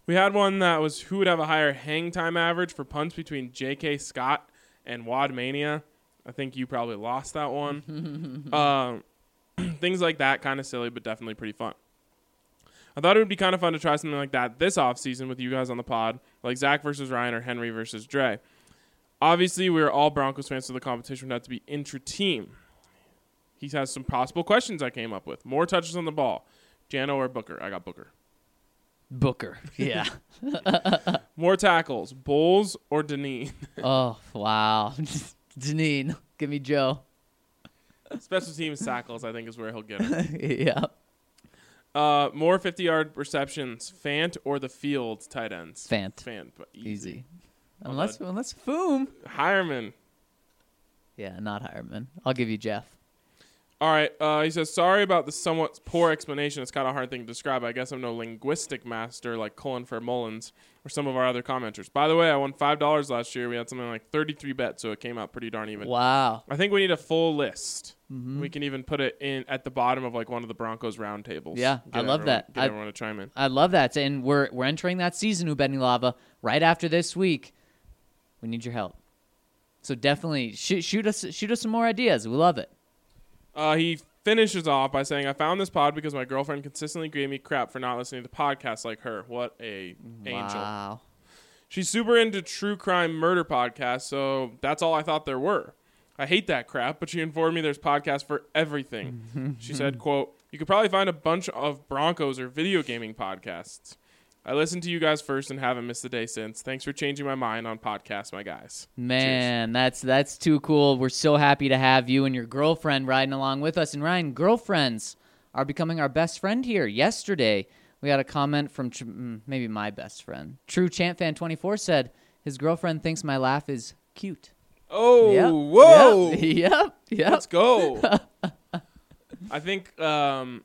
We had one that was who would have a higher hang time average for punts between J.K. Scott and Wad Mania. I think you probably lost that one. um, things like that, kind of silly, but definitely pretty fun. I thought it would be kind of fun to try something like that this offseason with you guys on the pod, like Zach versus Ryan or Henry versus Dre. Obviously, we're all Broncos fans, so the competition would have to be intra team. He has some possible questions I came up with. More touches on the ball. Jano or Booker? I got Booker. Booker. Yeah. More tackles. Bulls or Deneen? oh, wow. Janine, give me Joe. Special teams tackles, I think, is where he'll get it. yeah. Uh, more 50 yard receptions. Fant or the field tight ends? Fant. Fant, but easy. Easy. Unless unless Foom. Heuerman. Yeah, not Heuerman. I'll give you Jeff. All right. Uh, he says, sorry about the somewhat poor explanation. It's kind of a hard thing to describe. I guess I'm no linguistic master like Colin for Mullins or some of our other commenters. By the way, I won $5 last year. We had something like 33 bets, so it came out pretty darn even. Wow. I think we need a full list. Mm-hmm. We can even put it in at the bottom of like one of the Broncos roundtables. Yeah, I love everyone- that. Get I- everyone to chime in. I love that. And we're we're entering that season, Ubeni Lava, right after this week. We need your help. So definitely shoot, shoot us shoot us some more ideas. We love it. Uh, he finishes off by saying, "I found this pod because my girlfriend consistently gave me crap for not listening to podcasts like her. What a angel! She's super into true crime murder podcasts, so that's all I thought there were. I hate that crap, but she informed me there's podcasts for everything. she said, "quote You could probably find a bunch of Broncos or video gaming podcasts." I listened to you guys first and haven't missed a day since. Thanks for changing my mind on podcasts, my guys. Man, that's that's too cool. We're so happy to have you and your girlfriend riding along with us. And Ryan, girlfriends are becoming our best friend here. Yesterday, we got a comment from tr- mm, maybe my best friend. True Chant Fan 24 said his girlfriend thinks my laugh is cute. Oh, Yep, whoa! Yep. Yep. yep. Let's go. I think um,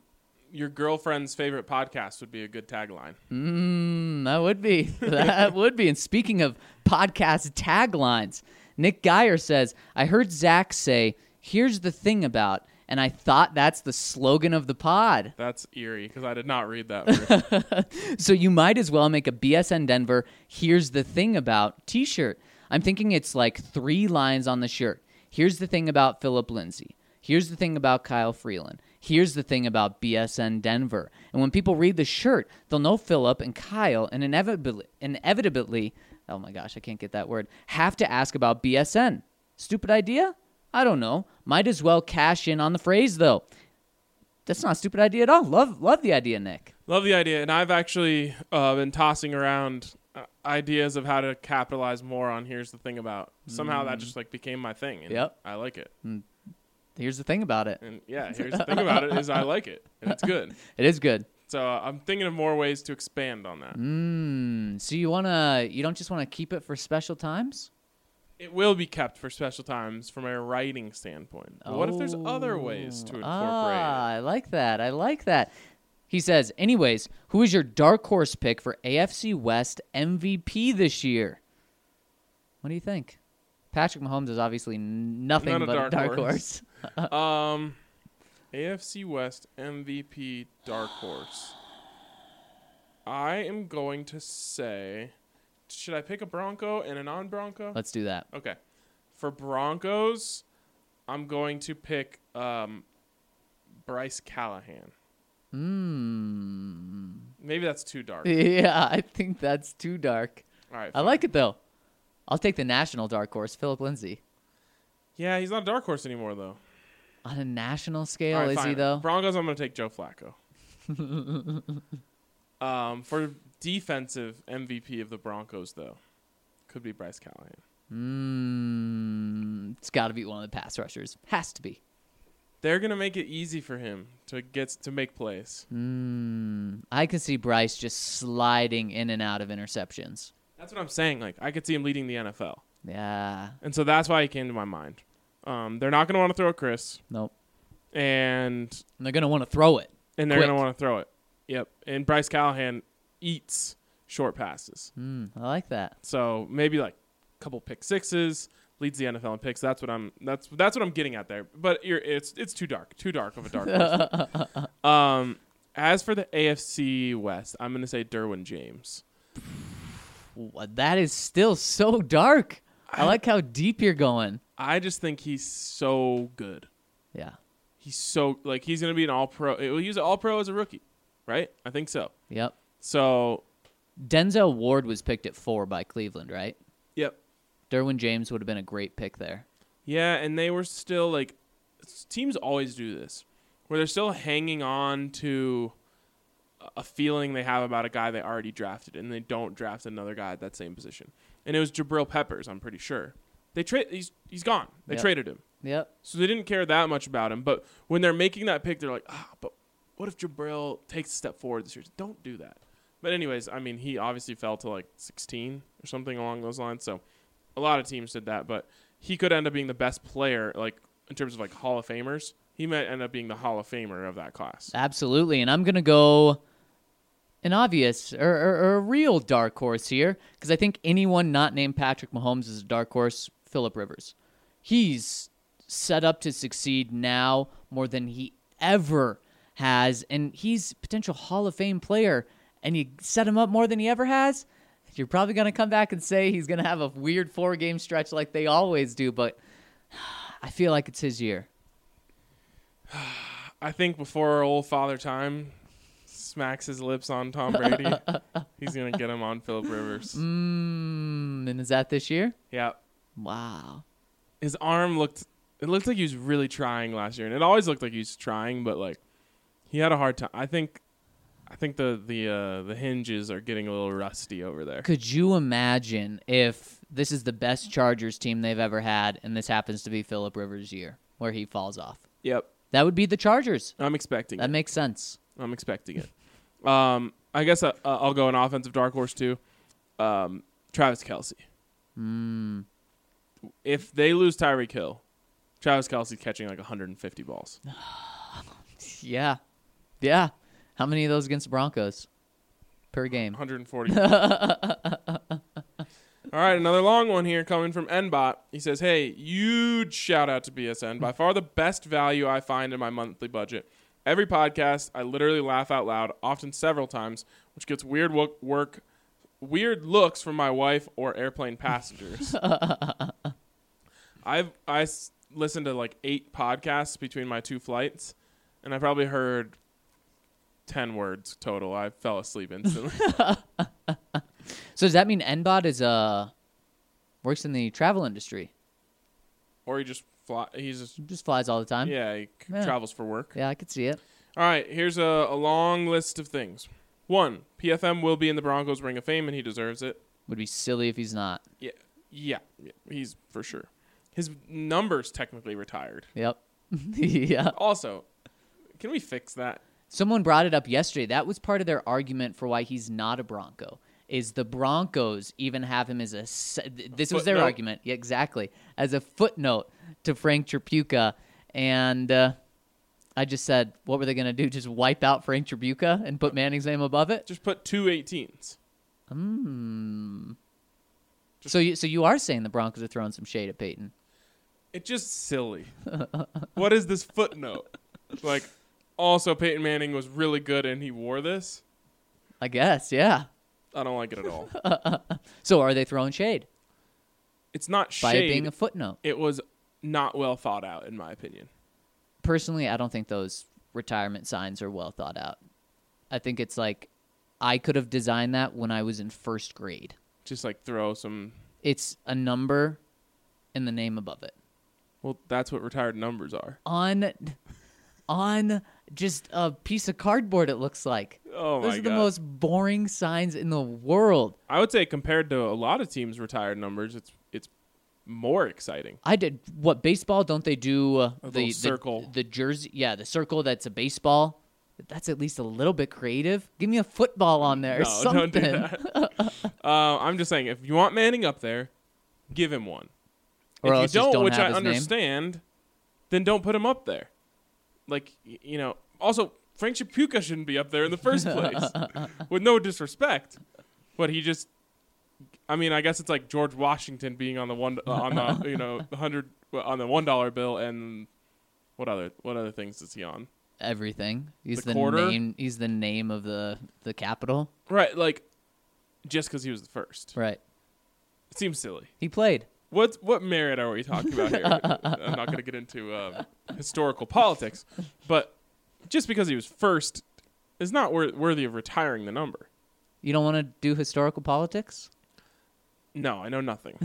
your girlfriend's favorite podcast would be a good tagline. Mm, that would be. That would be. And speaking of podcast taglines, Nick Geyer says, I heard Zach say, here's the thing about, and I thought that's the slogan of the pod. That's eerie because I did not read that. So you might as well make a BSN Denver, here's the thing about t shirt. I'm thinking it's like three lines on the shirt. Here's the thing about Phillip Lindsay. Here's the thing about Kyle Freeland. Here's the thing about BSN Denver. And when people read the shirt, they'll know Phillip and Kyle, and inevitably, inevitably oh my gosh, I can't get that word. Have to ask about BSN. Stupid idea? I don't know. Might as well cash in on the phrase though. That's not a stupid idea at all. Love love the idea, Nick. Love the idea, and I've actually uh, been tossing around uh, ideas of how to capitalize more on. Here's the thing about somehow that just like became my thing. And Yep. I like it, Here's the thing about it. and yeah, here's the thing about it is I like it, and it's good. It is good. So uh, I'm thinking of more ways to expand on that. Mm, so you wanna you don't just want to keep it for special times? It will be kept for special times from a writing standpoint. But what if there's other ways to Oh, incorporate Ah, I like that. I like that. He says, anyways, who is your dark horse pick for AFC West MVP this year? What do you think? Patrick Mahomes is obviously nothing Not but a dark dark horse. horse. Um, AFC West MVP dark horse. I am going to say, should I pick a Bronco and a non-Bronco? Let's do that. Okay. For Broncos, I'm going to pick um, Bryce Callahan. Mm. Maybe that's too dark. Yeah, I think that's too dark. All right. I like it though. I'll take the national dark horse, Phillip Lindsay. Yeah, he's not a dark horse anymore, though. On a national scale, right, is he though? Broncos, I'm going to take Joe Flacco. um, for defensive MVP of the Broncos, though, could be Bryce Callahan. Mm, it's got to be one of the pass rushers. Has to be. They're going to make it easy for him to get to make plays. Mm, I can see Bryce just sliding in and out of interceptions. That's what I'm saying. Like, I could see him leading the NFL. Yeah. And so that's why he came to my mind. Um, they're not going to want to throw at Chris, Nope. and And they're gonna want to throw it. and they're Quick. going to want to throw it. Yep. And Bryce Callahan eats short passes. Mm, I like that. So maybe like a couple pick sixes leads the NFL in picks. That's what I'm. That's that's what I'm getting at there. But you're, it's it's too dark. Too dark of a dark. horse. um, as for the AFC West, I'm going to say Derwin James. Wha- That is still so dark. I like how deep you're going. I just think he's so good. Yeah. He's so like he's going to be an All Pro. He'll use an All Pro as a rookie, right? I think so. Yep. So Denzel Ward was picked at four by Cleveland, right? yep. Derwin James would have been a great pick there. Yeah, and they were still like teams always do this, where they're still hanging on to a- a feeling they have about a guy they already drafted, and they don't draft another guy at that same position. And it was Jabril Peppers, I'm pretty sure. They trade he's he's gone. They Yep. traded him, Yep. so they didn't care that much about him. But when they're making that pick, they're like, ah, but what if Jabril takes a step forward this year? Don't do that. But anyways, I mean, he obviously fell to like 16 or something along those lines. So a lot of teams did that, but he could end up being the best player, like in terms of like Hall of Famers. He might end up being the Hall of Famer of that class. Absolutely. And I'm going to go an obvious or, or, or a real dark horse here because I think anyone not named Patrick Mahomes is a dark horse, Philip Rivers. He's set up to succeed now more than he ever has. And he's potential Hall of Fame player. And you set him up more than he ever has. You're probably going to come back and say he's going to have a weird four game stretch like they always do. But I feel like it's his year. I think before old Father Time smacks his lips on Tom Brady, he's gonna get him on Philip Rivers. Mm, and is that this year? Yeah, Wow. his arm looked. It looked like he was really trying last year, and it always looked like he was trying, but like he had a hard time. I think, I think the the uh, the hinges are getting a little rusty over there. Could you imagine if this is the best Chargers team they've ever had and this happens to be Philip Rivers' year where he falls off? Yep, That would be the Chargers. I'm expecting. That it. makes sense. I'm expecting it. Um, I guess I, uh, I'll go an offensive dark horse too. Um, Travis Kelce. Mm. If they lose Tyreek Hill, Travis Kelce's catching like 150 balls. Yeah. Yeah. How many of those against the Broncos per game? 140. All right, another long one here coming from Nbot. He says, "Hey, huge shout out to BSN. By far the best value I find in my monthly budget. Every podcast, I literally laugh out loud, often several times, which gets weird work, weird looks from my wife or airplane passengers. I've I s- listened to like eight podcasts between my two flights, and I probably heard ten words total. I fell asleep instantly. So does that mean Enbot is uh works in the travel industry? Or he just fly. He's just Just flies all the time. yeah. He c- Yeah. travels for work. Yeah, I could see it. All right, here's a, a long list of things. One, PFM will be in the Broncos Ring of Fame, and he deserves it. Would be silly if he's not. Yeah, yeah, yeah he's for sure. His number's technically retired. Yep. yeah. Also, can we fix that? Someone brought it up yesterday. That was part of their argument for why he's not a Bronco. Is the Broncos even have him as a? This was their argument. Yeah, exactly. As a footnote to Frank Tripucka, and uh, I just said, what were they going to do? Just wipe out Frank Tripucka and put Manning's name above it? Just put two 18s. Hmm. So you so you are saying the Broncos are throwing some shade at Peyton? It's just silly. what is this footnote? Like, also Peyton Manning was really good and he wore this. I guess, yeah. I don't like it at all. So are they throwing shade It's not by it shade. being a footnote? it was not well thought out, in my opinion. Personally, I don't think those retirement signs are well thought out. I think it's like I could have designed that when I was in first grade. Just like throw some. It's a number and the name above it. Well, that's what retired numbers are. On on just a piece of cardboard it looks like. Oh Those my are god! the most boring signs in the world. I would say compared to a lot of teams' retired numbers, it's more exciting. I did what baseball don't they do uh, the, circle. the the jersey yeah, the circle that's a baseball. That's at least a little bit creative. Give me a football on there or No, something. don't do that. uh, I'm just saying, if you want Manning up there, give him one. Or if else you don't, don't which I his name. understand, then don't put him up there. Like y- you know, also Frank Shapuka shouldn't be up there in the first place. With no disrespect, but he just. I mean, I guess it's like George Washington being on the one uh, on the you know hundred on the one dollar bill and what other what other things is he on? everything. He's The the, name. He's the name of the the capital. Right, like just because he was the first. Right. It seems silly. He played. What what merit are we talking about here? I'm not going to get into um, historical politics, but just because he was first is not wor- worthy of retiring the number. You don't want to do historical politics? No, I know nothing.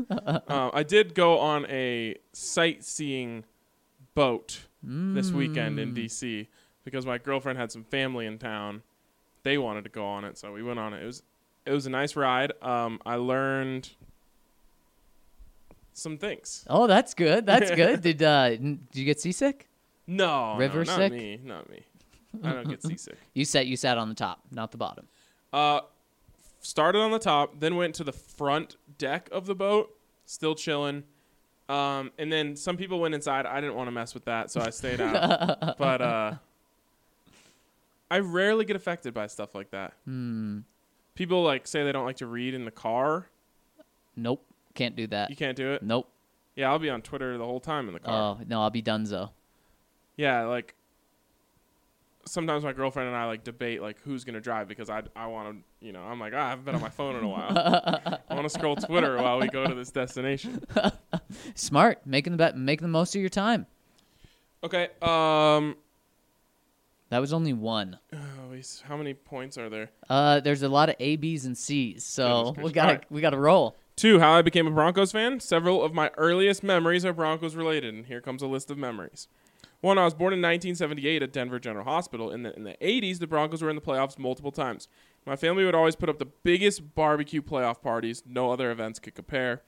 uh, I did go on a sightseeing boat this weekend in D.C. because my girlfriend had some family in town. They wanted to go on it, so we went on it. It was it was a nice ride. Um, I learned some things. Oh, that's good. That's good. Did uh n- did you get seasick? No, River no, not sick? me, not me. I don't get seasick. You sat you sat on the top, not the bottom. Uh, started on the top, then went to the front deck of the boat, still chilling. Um, and then some people went inside. I didn't want to mess with that, so I stayed out. but uh, I rarely get affected by stuff like that. Hmm. People like say they don't like to read in the car. Nope. Can't do that. You can't do it. Nope. Yeah, I'll be on Twitter the whole time in the car. Oh no, I'll be donezo. Yeah, like sometimes my girlfriend and I like debate like who's gonna drive because I I want to you know I'm like ah, I haven't been on my phone in a while. I want to scroll Twitter while we go to this destination. Smart, making the bet, making the most of your time. Okay. Um. That was only one. Oh, how many points are there? Uh, there's a lot of A, B's, and C's, so we got to we got to roll. Two. How I became a Broncos fan. Several of my earliest memories are Broncos related, and here comes a list of memories. One, I was born in 1978 at Denver General Hospital. In the in the 80s, the Broncos were in the playoffs multiple times. My family would always put up the biggest barbecue playoff parties. No other events could compare.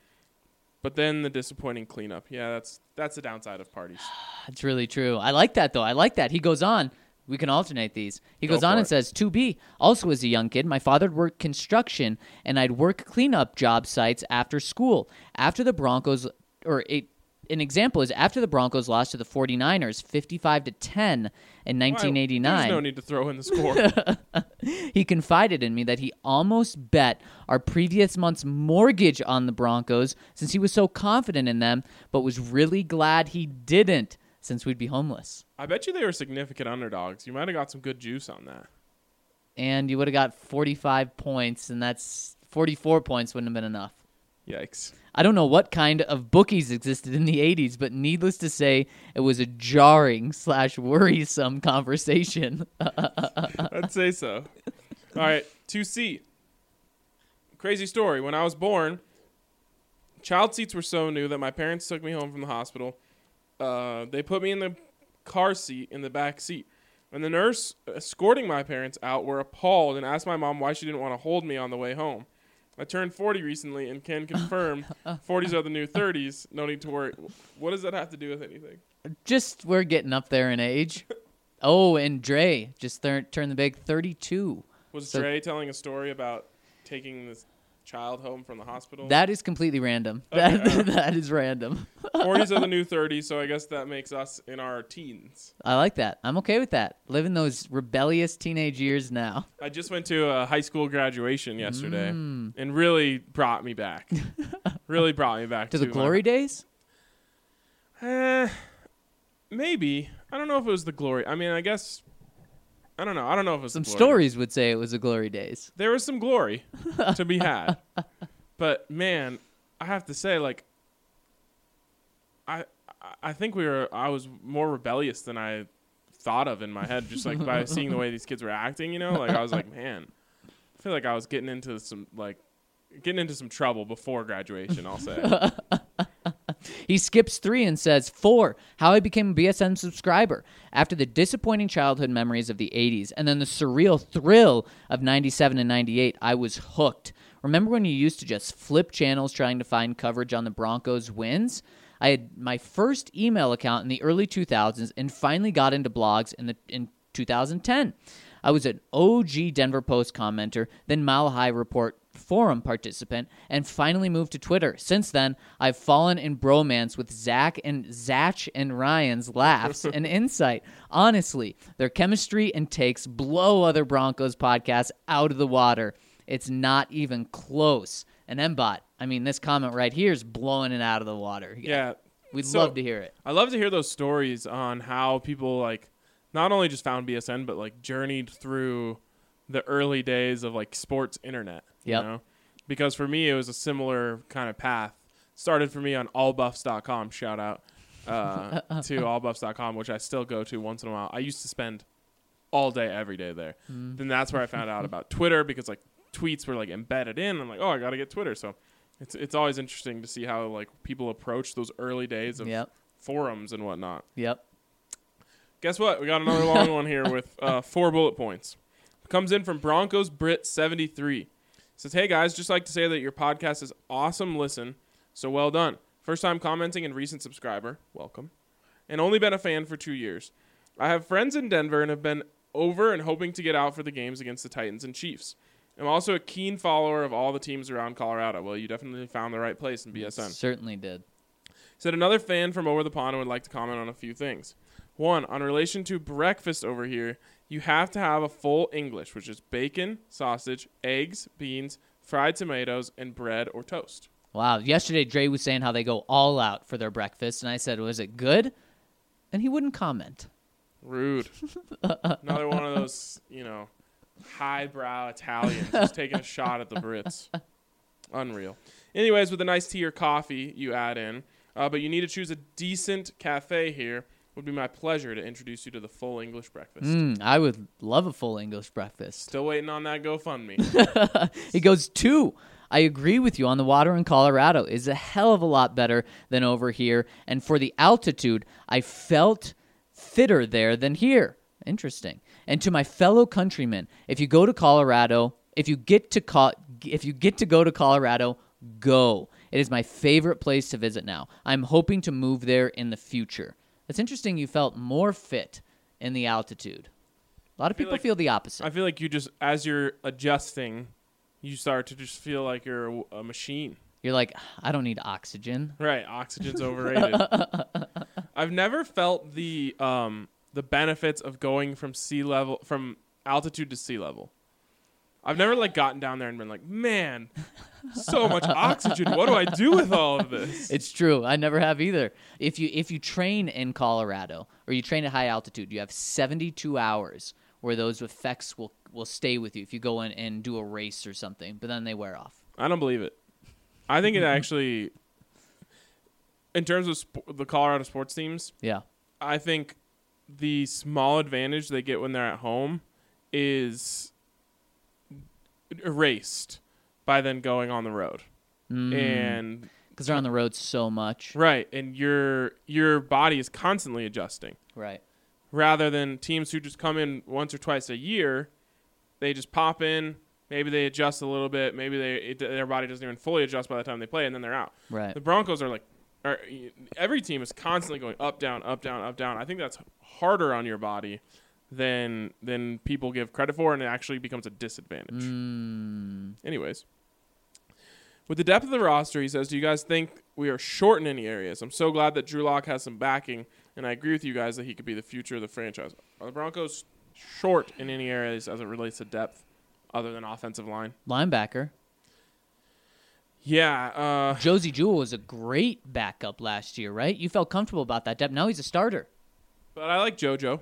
But then the disappointing cleanup. Yeah, that's that's the downside of parties. That's really true. I like that though. I like that. He goes on. We can alternate these. He Go goes on for and says, "To be also as a young kid, my father worked construction, and I'd work cleanup job sites after school. After the Broncos, or a, an example is after the Broncos lost to the 49ers, 55 to 10 in 1989. There's no need to throw in the score. He confided in me that he almost bet our previous month's mortgage on the Broncos since he was so confident in them, but was really glad he didn't since we'd be homeless. I bet you they were significant underdogs. You might have got some good juice on that. And you would have got 45 points, and that's 44 points wouldn't have been enough. Yikes. I don't know what kind of bookies existed in the 80s, but needless to say, it was a jarring slash worrisome conversation. I'd say so. All right, 2C. crazy story. When I was born, child seats were so new that my parents took me home from the hospital. Uh, they put me in the car seat in the back seat. And the nurse escorting my parents out were appalled and asked my mom why she didn't want to hold me on the way home. I turned 40 recently and can confirm 40s are the new 30s. No need to worry. What does that have to do with anything? Just we're getting up there in age. Oh, and Dre just thir- turned the big 32. Was So- Dre telling a story about taking this child home from the hospital? That is completely random. Okay, That, uh, that is random. 40s are the new 30s, so I guess that makes us in our teens. I like that. I'm okay with that. Living those rebellious teenage years now. I just went to a high school graduation yesterday Mm. and really brought me back. really brought me back To the my- glory days? Eh, maybe. I don't know if it was the glory. I mean, I guess. I don't know. I don't know if it was Some glory. stories would say it was the glory days. There was some glory to be had, but man, I have to say, like, I I think we were. I was more rebellious than I thought of in my head, just like by seeing the way these kids were acting. You know, like I was like, man, I feel like I was getting into some like getting into some trouble before graduation. I'll say. He skips three and says, Four, how I became a BSN subscriber. After the disappointing childhood memories of the 80s and then the surreal thrill of 97 and 98, I was hooked. Remember when you used to just flip channels trying to find coverage on the Broncos' wins? I had my first email account in the early 2000s and finally got into blogs in, the, in 2010. I was an OG Denver Post commenter, then Mile High Report forum participant, and finally moved to Twitter. Since then, I've fallen in bromance with Zach and Zach and Ryan's laughs and insight. Honestly, their chemistry and takes blow other Broncos podcasts out of the water. It's not even close. And Mbot, I mean, this comment right here is blowing it out of the water. Yeah. We'd So- love to hear it. I love to hear those stories on how people like not only just found BSN but like journeyed through the early days of like sports internet. Yep. You know? Because for me it was a similar kind of path. Started for me on allbuffs.com, shout out uh, to allbuffs.com, which I still go to once in a while. I used to spend all day, every day there. Then that's where I found out about Twitter because like tweets were like embedded in. I'm like, oh, I got to get Twitter. So it's it's always interesting to see how like people approach those early days of Yep. forums and whatnot. Yep. Guess what? We got another long one here with uh, four bullet points. Comes in from Broncos Brit seventy three. Says, "Hey guys, just like to say that your podcast is awesome. Listen, so well done. First time commenting and recent subscriber. Welcome. And only been a fan for two years. I have friends in Denver and have been over and hoping to get out for the games against the Titans and Chiefs. I'm also a keen follower of all the teams around Colorado. Well, you definitely found the right place in BSN. Certainly did. Said another fan from over the pond would like to comment on a few things. One, on relation to breakfast over here, you have to have a full English, which is bacon, sausage, eggs, beans, fried tomatoes, and bread or toast. Wow. Yesterday, Dre was saying how they go all out for their breakfast, and I said, "Was it good?" And he wouldn't comment. Rude. Another one of those, you know, highbrow Italians just taking a shot at the Brits. Unreal. Anyways, with a nice tea or coffee you add in, uh, but you need to choose a decent cafe here. Would be my pleasure to introduce you to the full English breakfast. Mm, I would love a full English breakfast. Still waiting on that GoFundMe. it goes, two. I agree with you on the water in Colorado is a hell of a lot better than over here. And for the altitude, I felt fitter there than here. Interesting. And to my fellow countrymen, if you go to Colorado, if you get to co- if you get to go to Colorado, go. It is my favorite place to visit now. I'm hoping to move there in the future. It's interesting you felt more fit in the altitude. A lot of feel people like- feel the opposite. I feel like you just, as you're adjusting, you start to just feel like you're a, a machine. You're like, I don't need oxygen. Right, oxygen's overrated. I've never felt the um the benefits of going from sea level from altitude to sea level. I've never like gotten down there and been like, man, so much oxygen. What do I do with all of this? It's true. I never have either. If you if you train in Colorado or you train at high altitude, you have 72 hours where those effects will will stay with you if you go in and do a race or something, but then they wear off. I don't believe it. I think it actually, in terms of sp- the Colorado sports teams, Yeah. I think the small advantage they get when they're at home is erased by then going on the road. Mm. And because they're on the road so much. right, and your your body is constantly adjusting. Right. rather than teams who just come in once or twice a year. They just pop in, maybe they adjust a little bit, maybe they it, their body doesn't even fully adjust by the time they play, and then they're out. Right. The Broncos are like, are, every team is constantly going up, down, up, down, up, down. I think that's harder on your body than than people give credit for, and it actually becomes a disadvantage. Mm. Anyways, with the depth of the roster, he says, "Do you guys think we are short in any areas?" I'm so glad that Drew Lock has some backing, and I agree with you guys that he could be the future of the franchise. Are the Broncos short in any areas as it relates to depth, other than offensive line? Linebacker. Yeah, uh, Josey Jewell was a great backup last year, right? You felt comfortable about that depth. Now he's a starter. but I like JoJo,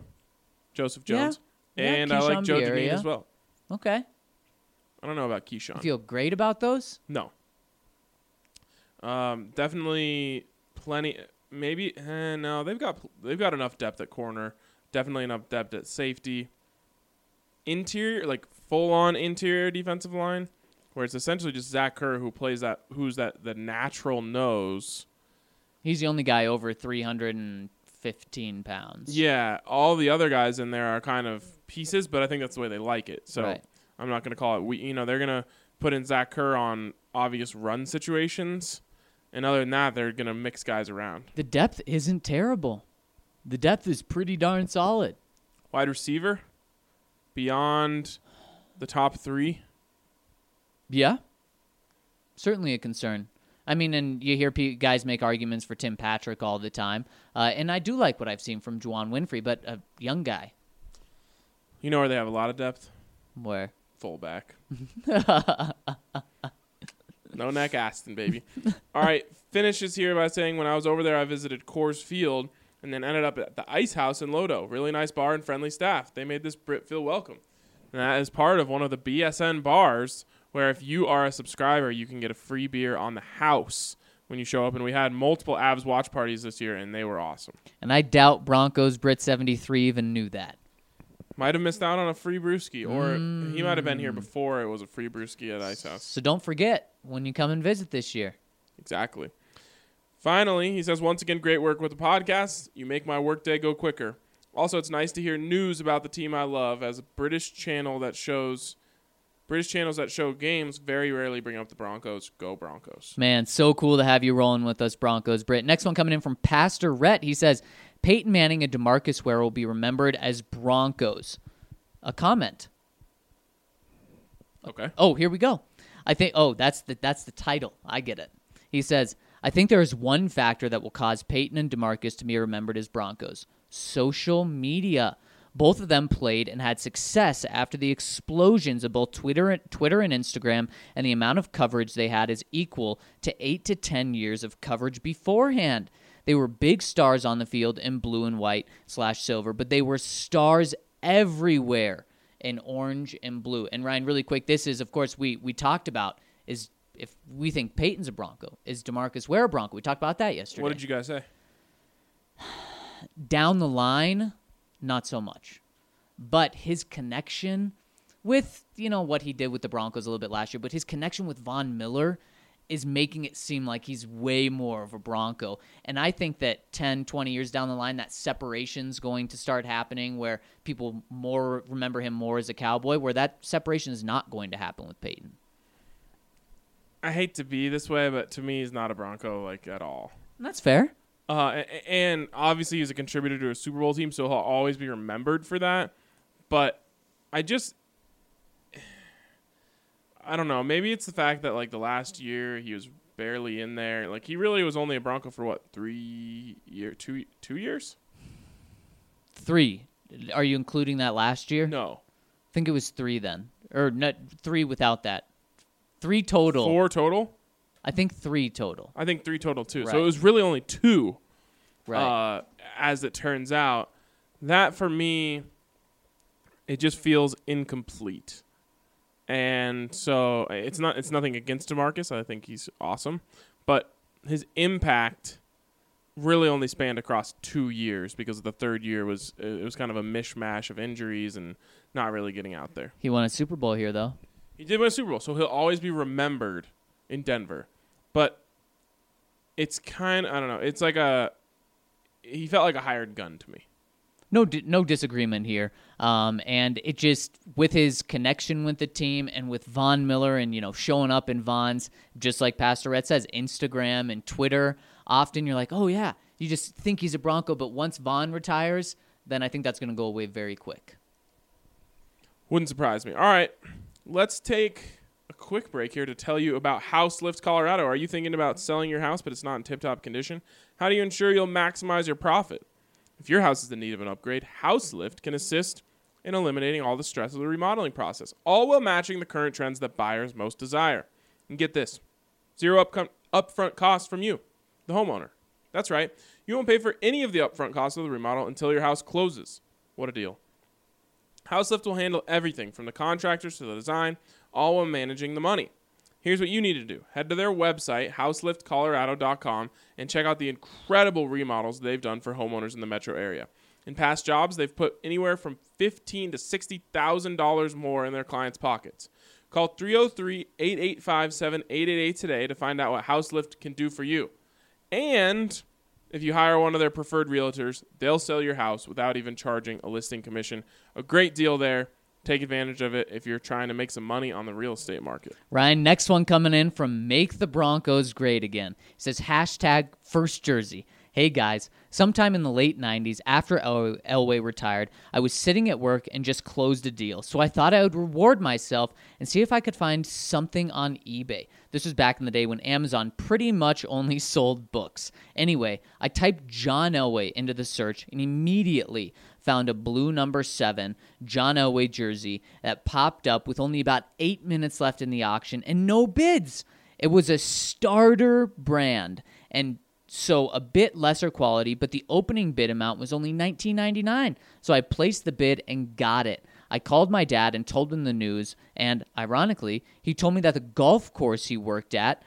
Joseph Jones, Yeah, and I like Joe. Deneen as well. Okay. I don't know about Keishawn. You feel great about those? No. Um, definitely plenty. Maybe eh, no. They've got they've got enough depth at corner. Definitely enough depth at safety. Interior, like full on interior defensive line, where it's essentially just Zach Kerr who plays that, who's that the natural nose. He's the only guy over 315 pounds. Yeah, all the other guys in there are kind of pieces, but I think that's the way they like it. So Right. I'm not going to call it. We, you know, they're going to put in Zach Kerr on obvious run situations, and other than that, they're going to mix guys around. The depth isn't terrible. The depth is pretty darn solid. Wide receiver, beyond the top three. Yeah. Certainly a concern. I mean, and you hear guys make arguments for Tim Patrick all the time. Uh, and I do like what I've seen from Juwann Winfree, but a young guy. You know where they have a lot of depth? Where? Fullback. no neck Aston, baby. All right, finishes here by saying when I was over there, I visited Coors Field and then ended up at the Ice House in Lodo. Really nice bar and friendly staff. They made this Brit feel welcome. And that is part of one of the BSN bars where if you are a subscriber, you can get a free beer on the house when you show up. And we had multiple Avs watch parties this year, and they were awesome. And I doubt Broncos Brit 73 even knew that. Might have missed out on a free brewski, or he might have been here mm. before it was a free brewski at Ice House. So don't forget when you come and visit this year. Exactly. Finally, he says, once again, great work with the podcast. You make my workday go quicker. Also, it's nice to hear news about the team I love as a British channel that shows British channels that show games very rarely bring up the Broncos. Go Broncos. Man, so cool to have you rolling with us, Broncos Brit. Next one coming in from Pastor Rhett. He says, Peyton Manning and Demarcus Ware will be remembered as Broncos. A comment. Okay. Oh, here we go. I think. Oh, that's the that's the title. I get it. He says, "I think there is one factor that will cause Peyton and Demarcus to be remembered as Broncos: social media. Both of them played and had success after the explosions of both Twitter, Twitter and Instagram, and the amount of coverage they had is equal to eight to ten years of coverage beforehand." They were big stars on the field in blue and white slash silver, but they were stars everywhere in orange and blue. And Ryan, really quick, this is of course we we talked about is if we think Peyton's a Bronco, is Demarcus Ware a Bronco? We talked about that yesterday. What did you guys say? Down the line, not so much, but his connection with you know what he did with the Broncos a little bit last year, but his connection with Von Miller is making it seem like he's way more of a Bronco. And I think that 10, 20 years down the line, that separation's going to start happening where people more remember him more as a Cowboy, where that separation is not going to happen with Peyton. I hate to be this way, but to me, he's not a Bronco like at all. And that's fair. Uh, and obviously, he's a contributor to a Super Bowl team, so he'll always be remembered for that. But I just, I don't know. Maybe it's the fact that like the last year he was barely in there. Like he really was only a Bronco for what three year, two two years? Three. Are you including that last year? No, I think it was three then. Or not three without that. Three total. four total. I think three total. I think three total too. So it was really only two. Right. uh, as it turns out. That for me, it just feels incomplete. And so it's not it's nothing against Demarcus. I think he's awesome, but his impact really only spanned across two years because the third year was it was kind of a mishmash of injuries and not really getting out there. he won a Super Bowl here though. He did win a Super Bowl, so he'll always be remembered in Denver. But it's kind I don't know. It's like a he felt like a hired gun to me. no no disagreement here. Um, and it just with his connection with the team and with Von Miller and you know showing up in Von's just like Pastor Rhett says Instagram and Twitter. Often you're like, oh yeah, you just think he's a Bronco, but once Von retires, then I think that's going to go away very quick. Wouldn't surprise me. All right, let's take quick break here to tell you about House Lift Colorado. Are you thinking about selling your house but it's not in tip-top condition? How do you ensure you'll maximize your profit? If your house is in need of an upgrade, House Lift can assist in eliminating all the stress of the remodeling process, all while matching the current trends that buyers most desire. And get this zero upcom- upfront costs from you, the homeowner. That's right. You won't pay for any of the upfront costs of the remodel until your house closes. What a deal. Houselift will handle everything from the contractors to the design, all while managing the money. Here's what you need to do head to their website, houseliftcolorado.com, and check out the incredible remodels they've done for homeowners in the metro area. In past jobs, they've put anywhere from fifteen to sixty thousand dollars more in their clients' pockets. Call 303-885-7888 today to find out what Houselift can do for you. And if you hire one of their preferred realtors, they'll sell your house without even charging a listing commission. A great deal there. Take advantage of it if you're trying to make some money on the real estate market. Ryan, next one coming in from Make the Broncos Great Again. It says hashtag first jersey. Hey guys, sometime in the late 90s, after El- Elway retired, I was sitting at work and just closed a deal. So I thought I would reward myself and see if I could find something on eBay. This was back in the day when Amazon pretty much only sold books. Anyway, I typed John Elway into the search and immediately found a blue number seven John Elway jersey that popped up with only about eight minutes left in the auction and no bids. It was a starter brand and so a bit lesser quality, but the opening bid amount was only $19.99. So I placed the bid and got it. I called my dad and told him the news, and ironically, he told me that the golf course he worked at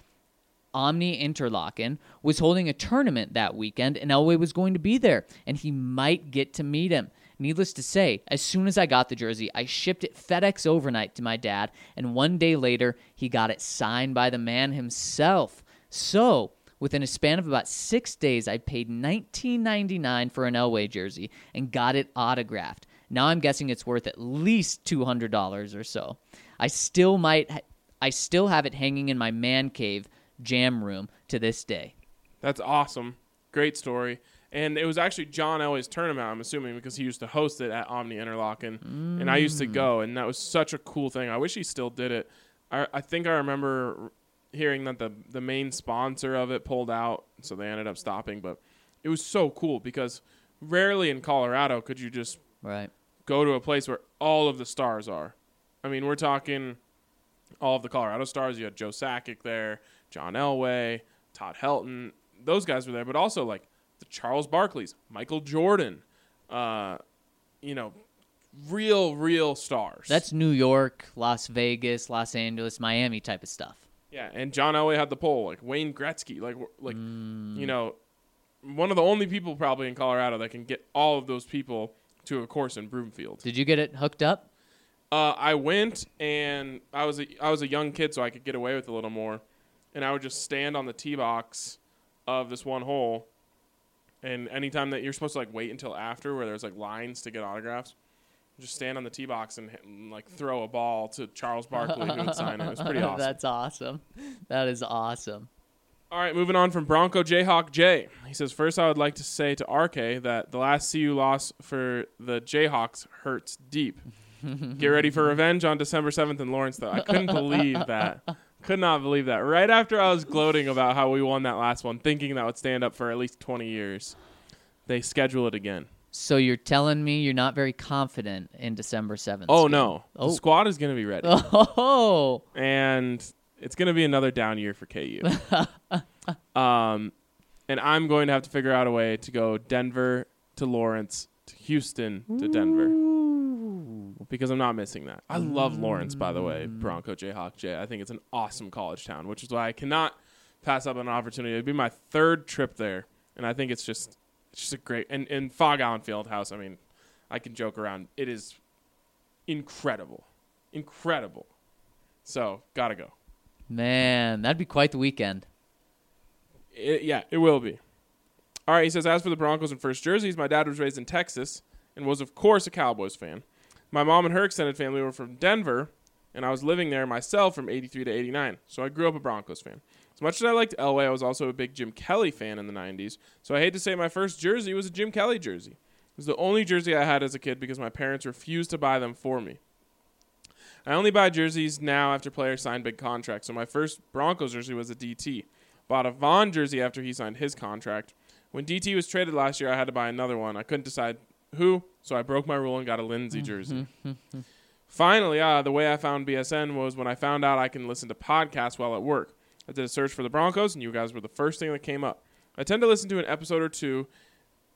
Omni Interlaken was holding a tournament that weekend and Elway was going to be there and he might get to meet him. Needless to say, as soon as I got the jersey, I shipped it FedEx overnight to my dad and one day later he got it signed by the man himself. So, within a span of about 6 days, I paid $19.99 for an Elway jersey and got it autographed. Now I'm guessing it's worth at least $200 or so. I still might I still have it hanging in my man cave jam room to this day. That's awesome. Great story. And it was actually John Elway's tournament, I'm assuming, because he used to host it at Omni Interlaken. And I used to go, and that was such a cool thing. I wish he still did it. I, I think I remember hearing that the, the main sponsor of it pulled out, so they ended up stopping. But it was so cool because rarely in Colorado could you just Right. go to a place where all of the stars are. I mean, we're talking all of the Colorado stars. You had Joe Sakic there, John Elway, Todd Helton. Those guys were there, but also like the Charles Barkleys, Michael Jordan. Uh, you know, real, real stars. That's New York, Las Vegas, Los Angeles, Miami type of stuff. yeah. And John Elway had the pole, like Wayne Gretzky, like like you know, one of the only people probably in Colorado that can get all of those people to a course in Broomfield. Did you get it hooked up? Uh, I went and I was a, I was a young kid, so I could get away with a little more. And I would just stand on the tee box of this one hole. And anytime that you're supposed to like wait until after, where there's like lines to get autographs, just stand on the tee box and, hit, and like throw a ball to Charles Barkley who would sign it. It was pretty awesome. That's awesome. That is awesome. All right, moving on from Bronco Jayhawk J. He says, First, I would like to say to RK that the last CU loss for the Jayhawks hurts deep. Get ready for revenge on December 7th in Lawrence, though. I couldn't believe that. Could not believe that. Right after I was gloating about how we won that last one, thinking that would stand up for at least 20 years, they schedule it again. So you're telling me you're not very confident in December 7th? Oh, game. no. Oh. The squad is going to be ready. Oh. and it's going to be another down year for KU. um, and I'm going to have to figure out a way to go Denver to Lawrence to Houston to Denver because I'm not missing that. I love Lawrence, by the way, mm. Bronco Jayhawk Jay. I think it's an awesome college town, which is why I cannot pass up an opportunity. It'd be my third trip there, and I think it's just it's just a great and and Phog Allen Fieldhouse. I mean, I can joke around. It is incredible, incredible. So gotta go. Man, that'd be quite the weekend. It, yeah, it will be. All right, he says, as for the Broncos and first jerseys, my dad was raised in Texas and was, of course, a Cowboys fan. My mom and her extended family were from Denver, and I was living there myself from 83 to 89, so I grew up a Broncos fan. As much as I liked Elway, I was also a big Jim Kelly fan in the 90s, so I hate to say my first jersey was a Jim Kelly jersey. It was the only jersey I had as a kid because my parents refused to buy them for me. I only buy jerseys now after players sign big contracts, so my first Broncos jersey was a DT. Bought a Von jersey after he signed his contract. When DT was traded last year, I had to buy another one. I couldn't decide who, so I broke my rule and got a Lindsay jersey. Finally, uh, the way I found BSN was when I found out I can listen to podcasts while at work. I did a search for the Broncos, and you guys were the first thing that came up. I tend to listen to an episode or two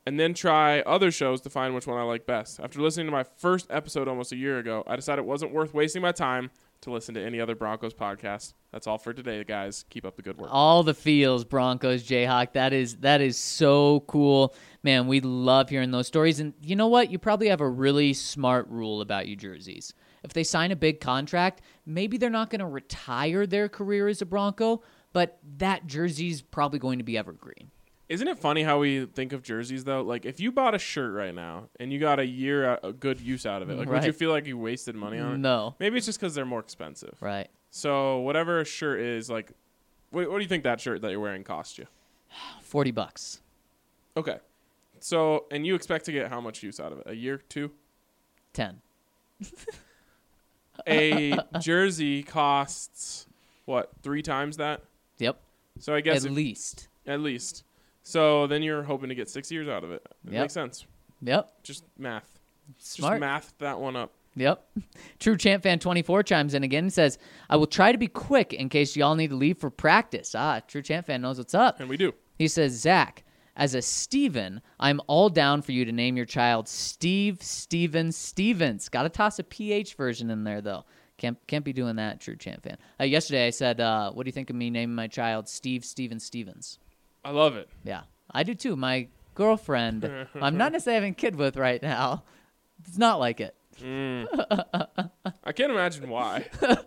and then try other shows to find which one I like best. After listening to my first episode almost a year ago, I decided it wasn't worth wasting my time to listen to any other Broncos podcast. That's all for today, guys. Keep up the good work. All the feels, Broncos, Jayhawk. That is that is so cool, man. We love hearing those stories. And you know what? You probably have a really smart rule about you jerseys. If they sign a big contract, maybe they're not going to retire their career as a Bronco, but that jersey's probably going to be evergreen. Isn't it funny how we think of jerseys though? Like if you bought a shirt right now and you got a year a good use out of it, mm, like would you feel like you wasted money on it? No, Maybe it's just because they're more expensive. right? So whatever a shirt is, like, what, what do you think that shirt that you're wearing cost you? Forty bucks. Okay. So and you expect to get how much use out of it? A year, two? Ten. A jersey costs what three times that? Yep. So I guess At if- least. at least. So then you're hoping to get six years out of it. It Yep. makes sense. Yep. Just math. Smart. Just math that one up. Yep. True Champ Fan 24 chimes in again and says, I will try to be quick in case y'all need to leave for practice. Ah, True Champ Fan knows what's up. And we do. He says, Zach, as a Steven, I'm all down for you to name your child Steve Steven Stevens. Got to toss a PH version in there, though. Can't, can't be doing that, True Champ Fan. Uh, yesterday I said, uh, What do you think of me naming my child Steve Steven Stevens? I love it. Yeah, I do too. My girlfriend, I'm not necessarily having a kid with right now, it's not like it. Mm. I can't imagine why.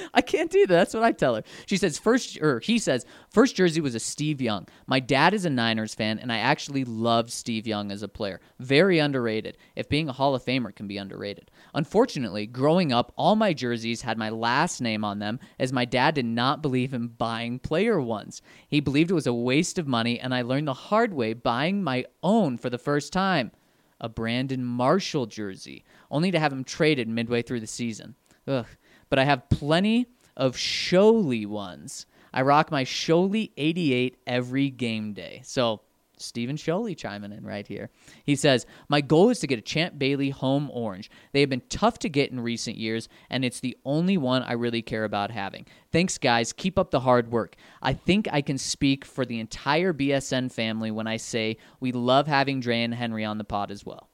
I can't either. That's what I tell her. She says first, or he says first jersey was a Steve Young. My dad is a Niners fan, and I actually love Steve Young as a player. Very underrated. If being a Hall of Famer can be underrated. Unfortunately, growing up, all my jerseys had my last name on them, as my dad did not believe in buying player ones. He believed it was a waste of money, and I learned the hard way buying my own for the first time. A Brandon Marshall jersey, only to have him traded midway through the season. Ugh. But I have plenty of Sholey ones. I rock my Sholey 88 every game day. So, Stephen Sholey chiming in right here. He says, My goal is to get a Champ Bailey home orange. They have been tough to get in recent years, and it's the only one I really care about having. Thanks, guys. Keep up the hard work. I think I can speak for the entire BSN family when I say we love having Dre and Henry on the pod as well.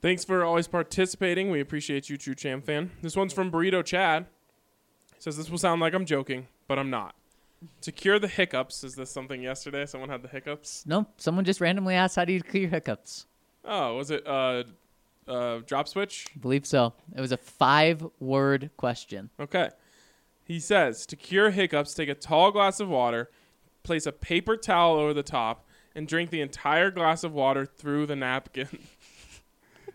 Thanks for always participating. We appreciate you, True Champ fan. This one's from Burrito Chad. He says this will sound like I'm joking, but I'm not. To cure the hiccups, is this something yesterday? Someone had the hiccups. No, someone just randomly asked, How do you cure hiccups? Oh, was it uh, uh, drop switch? I believe so. It was a five word question. Okay. He says to cure hiccups, take a tall glass of water, place a paper towel over the top, and drink the entire glass of water through the napkin.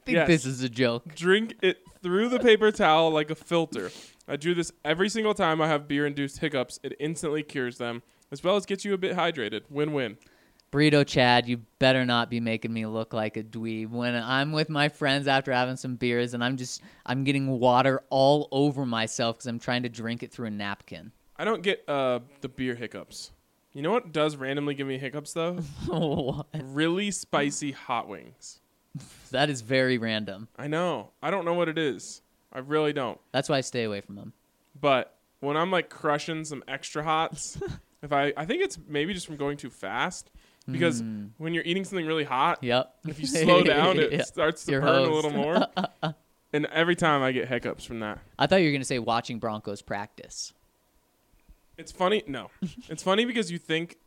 Think Yes. this is a joke. drink it through the paper towel like a filter. I do this every single time I have beer induced hiccups. It instantly cures them, as well as gets you a bit hydrated. Win win. Burrito Chad, you better not be making me look like a dweeb when I'm with my friends after having some beers and I'm just I'm getting water all over myself because I'm trying to drink it through a napkin. I don't get uh, the beer hiccups. You know what does randomly give me hiccups though? What? really spicy hot wings. That is very random. I know. I don't know what it is. I really don't. That's why I stay away from them. But when I'm like crushing some extra hots, if I I think it's maybe just from going too fast because hmm. when you're eating something really hot, Yep. if you slow down, it starts to Your burn a little more. and every time I get hiccups from that. I thought you were gonna say watching Broncos practice. It's funny. No, it's funny because you think.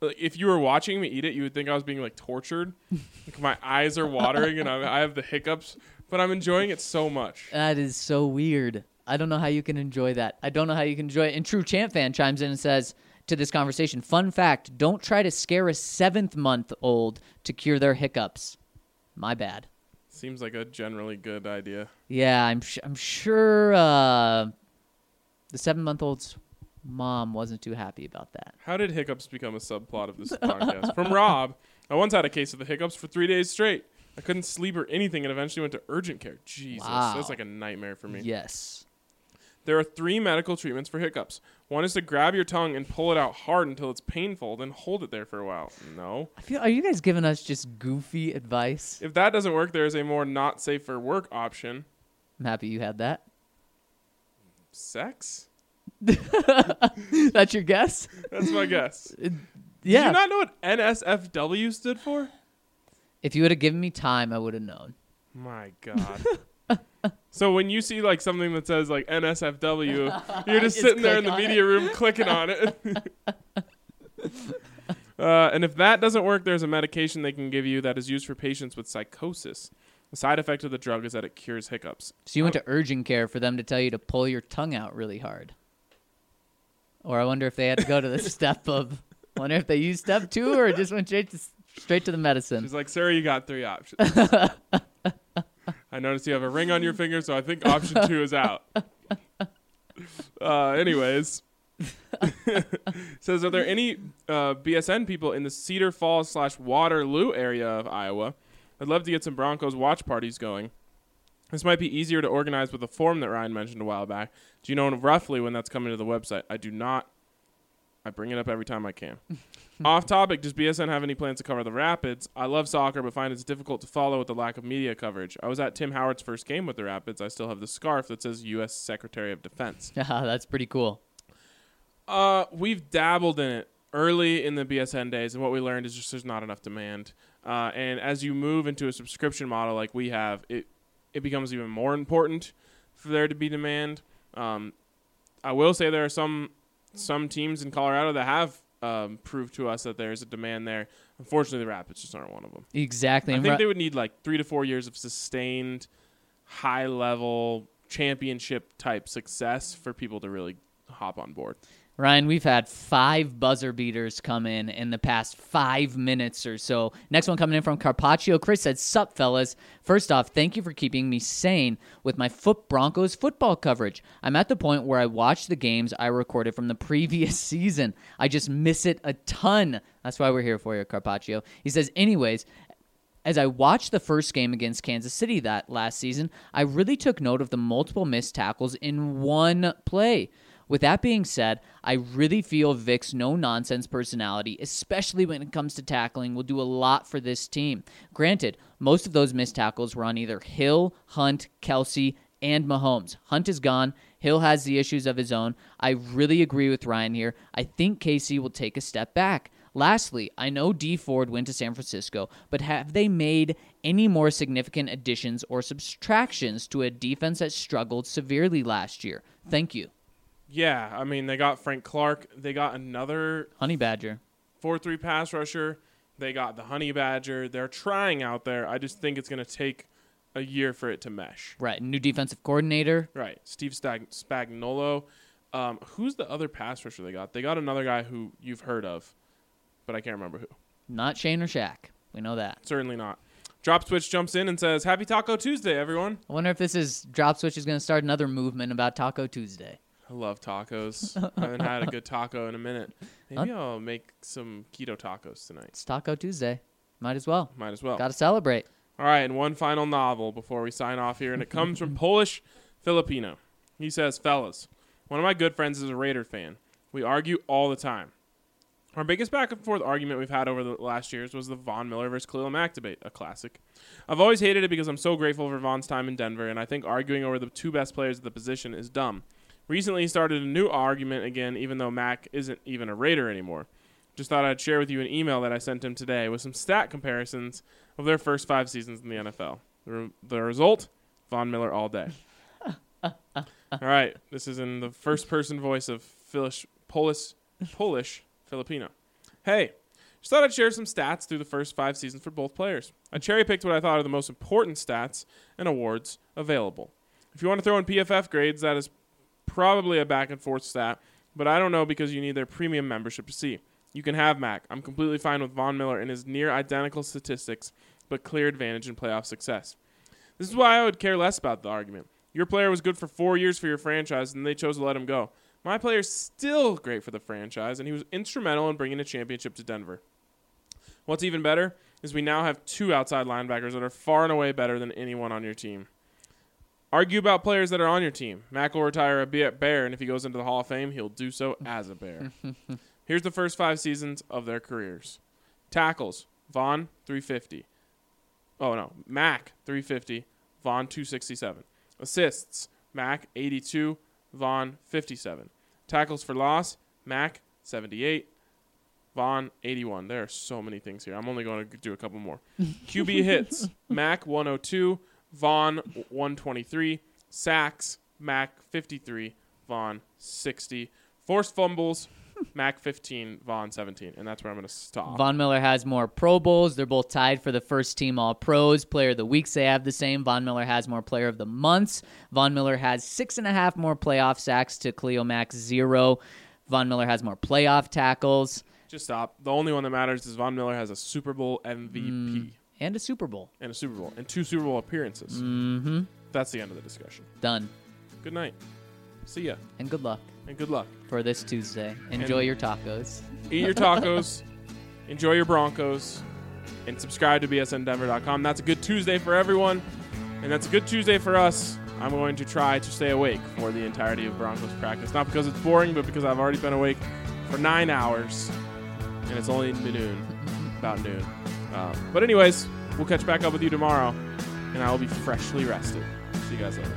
Like, if you were watching me eat it, you would think I was being like tortured. like my eyes are watering and I, I have the hiccups, but I'm enjoying it so much. That is so weird. I don't know how you can enjoy that. I don't know how you can enjoy it. And True Champ fan chimes in and says to this conversation, fun fact, don't try to scare a seventh month old to cure their hiccups. My bad. Seems like a generally good idea. Yeah, I'm sh- I'm sure uh, the seven month old's mom wasn't too happy about that. How did hiccups become a subplot of this podcast? From Rob, I once had a case of the hiccups for three days straight. I couldn't sleep or anything and eventually went to urgent care. Jesus, Wow. that's like a nightmare for me. Yes. There are three medical treatments for hiccups. One is to grab your tongue and pull it out hard until it's painful, then hold it there for a while. No. I feel. Are you guys giving us just goofy advice? If that doesn't work, there is a more not safe for work option. I'm happy you had that. Sex? That's your guess? That's my guess. Did Yeah. you not know what NSFW stood for? if you would have given me time, I would have known. My God. so when you see like something that says like NSFW, you're just Just sitting there in the media room clicking on it. uh, and if that doesn't work, there's a medication they can give you that is used for patients with psychosis. The side effect of the drug is that it cures hiccups. So you went to urgent care for them to tell you to pull your tongue out really hard. Or I wonder if they had to go to the step of. Wonder if they used step two or just went straight to straight to the medicine. She's like, Sarah, you got three options. I noticed you have a ring on your finger, so I think option two is out. Uh, anyways, says, are there any uh, BSN people in the Cedar Falls slash Waterloo area of Iowa? I'd love to get some Broncos watch parties going. This might be easier to organize with the form that Ryan mentioned a while back. Do you know roughly when that's coming to the website? I do not. I bring it up every time I can. Off topic, does BSN have any plans to cover the Rapids? I love soccer, but find it's difficult to follow with the lack of media coverage. I was at Tim Howard's first game with the Rapids. I still have the scarf that says U.S. Secretary of Defense. Yeah, that's pretty cool. Uh, we've dabbled in it early in the BSN days, and what we learned is just there's not enough demand. Uh, and as you move into a subscription model like we have, it it becomes even more important for there to be demand. Um, I will say there are some some teams in Colorado that have um, proved to us that there's a demand there. Unfortunately, the Rapids just aren't one of them. Exactly. I And think Ru- they would need like three to four years of sustained, high level championship type success for people to really hop on board. Ryan, we've had five buzzer beaters come in in the past five minutes or so. Next one coming in from Carpaccio. Chris said, Sup, fellas. First off, thank you for keeping me sane with my Foot Broncos football coverage. I'm at the point where I watch the games I recorded from the previous season. I just miss it a ton. That's why we're here for you, Carpaccio. He says, anyways, as I watched the first game against Kansas City that last season, I really took note of the multiple missed tackles in one play. With that being said, I really feel Vic's no nonsense personality, especially when it comes to tackling, will do a lot for this team. Granted, most of those missed tackles were on either Hill, Hunt, Kelce, and Mahomes. Hunt is gone. Hill has the issues of his own. I really agree with Ryan here. I think Casey will take a step back. Lastly, I know Dee Ford went to San Francisco, but have they made any more significant additions or subtractions to a defense that struggled severely last year? Thank you. Yeah, I mean they got Frank Clark. They got another Honey Badger. four-three pass rusher. They got the Honey Badger. They're trying out there. I just think it's going to take a year for it to mesh. Right. New defensive coordinator. Right, Steve Stag- Spagnuolo. Um, who's the other pass rusher they got? They got another guy who you've heard of, but I can't remember who. Not Shane or Shaq. We know that. Certainly not. Drop Switch jumps in and says, "Happy Taco Tuesday, everyone." I wonder if this is Drop Switch is going to start another movement about Taco Tuesday. I love tacos. I haven't had a good taco in a minute. Maybe I'll make some keto tacos tonight. It's Taco Tuesday. Might as well. Might as well. Got to celebrate. All right, and one final novel before we sign off here, and it comes from Polish Filipino. He says, Fellas, one of my good friends is a Raider fan. We argue all the time. Our biggest back and forth argument we've had over the last years was the Von Miller versus Khalil Mack debate, a classic. I've always hated it because I'm so grateful for Von's time in Denver, and I think arguing over the two best players at the position is dumb. Recently, he started a new argument again, even though Mack isn't even a Raider anymore. Just thought I'd share with you an email that I sent him today with some stat comparisons of their first five seasons in the NFL. The, re- the result: Von Miller all day. all right, this is in the first person voice of Philish, Polish, Polish Filipino. Hey, just thought I'd share some stats through the first five seasons for both players. I cherry picked what I thought are the most important stats and awards available. If you want to throw in PFF grades, that is probably a back and forth stat, but I don't know because you need their premium membership to see. You can have Mack. I'm completely fine with Von Miller and his near identical statistics, but clear advantage in playoff success. This is why I would care less about the argument. Your player was good for four years for your franchise, and they chose to let him go. My player is still great for the franchise, and he was instrumental in bringing a championship to Denver. What's even better is we now have two outside linebackers that are far and away better than anyone on your team. Argue about players that are on your team. Mack will retire a Bear, and if he goes into the Hall of Fame, he'll do so as a Bear. Here's the first five seasons of their careers. Tackles, Von, 350. Oh, no, Mack, 350. Von, 267. Assists, Mack, 82. Von, 57. Tackles for loss, Mack, 78. Von, 81. There are so many things here. I'm only going to do a couple more. QB hits, Mack, 102. Von, 123. Sacks, Mack, 53. Von, 60. Forced fumbles, Mack 15, Von 17, and that's where I'm going to stop. Von Miller has more Pro Bowls. They're both tied for the first team All Pros. Player of the Weeks, they have the same. Von Miller has more Player of the Months. Von Miller has six and a half more playoff sacks to Khalil Mack's zero. Von Miller has more playoff tackles. Just stop. The only one that matters is Von Miller has a Super Bowl MVP Mm. And a Super Bowl. and a Super Bowl and two Super Bowl appearances. Mm-hmm. That's the end of the discussion. Done. Good night. See ya, And good luck and good luck. for this Tuesday. Enjoy your tacos. Eat your tacos, enjoy your Broncos, and subscribe to bsndenver.com. That's a good Tuesday for everyone, and that's a good Tuesday for us. I'm going to try to stay awake for the entirety of Broncos practice. Not because it's boring, but because I've already been awake for nine hours, and it's only noon, about noon. Uh, but anyways, we'll catch back up with you tomorrow, and I will be freshly rested. See you guys later.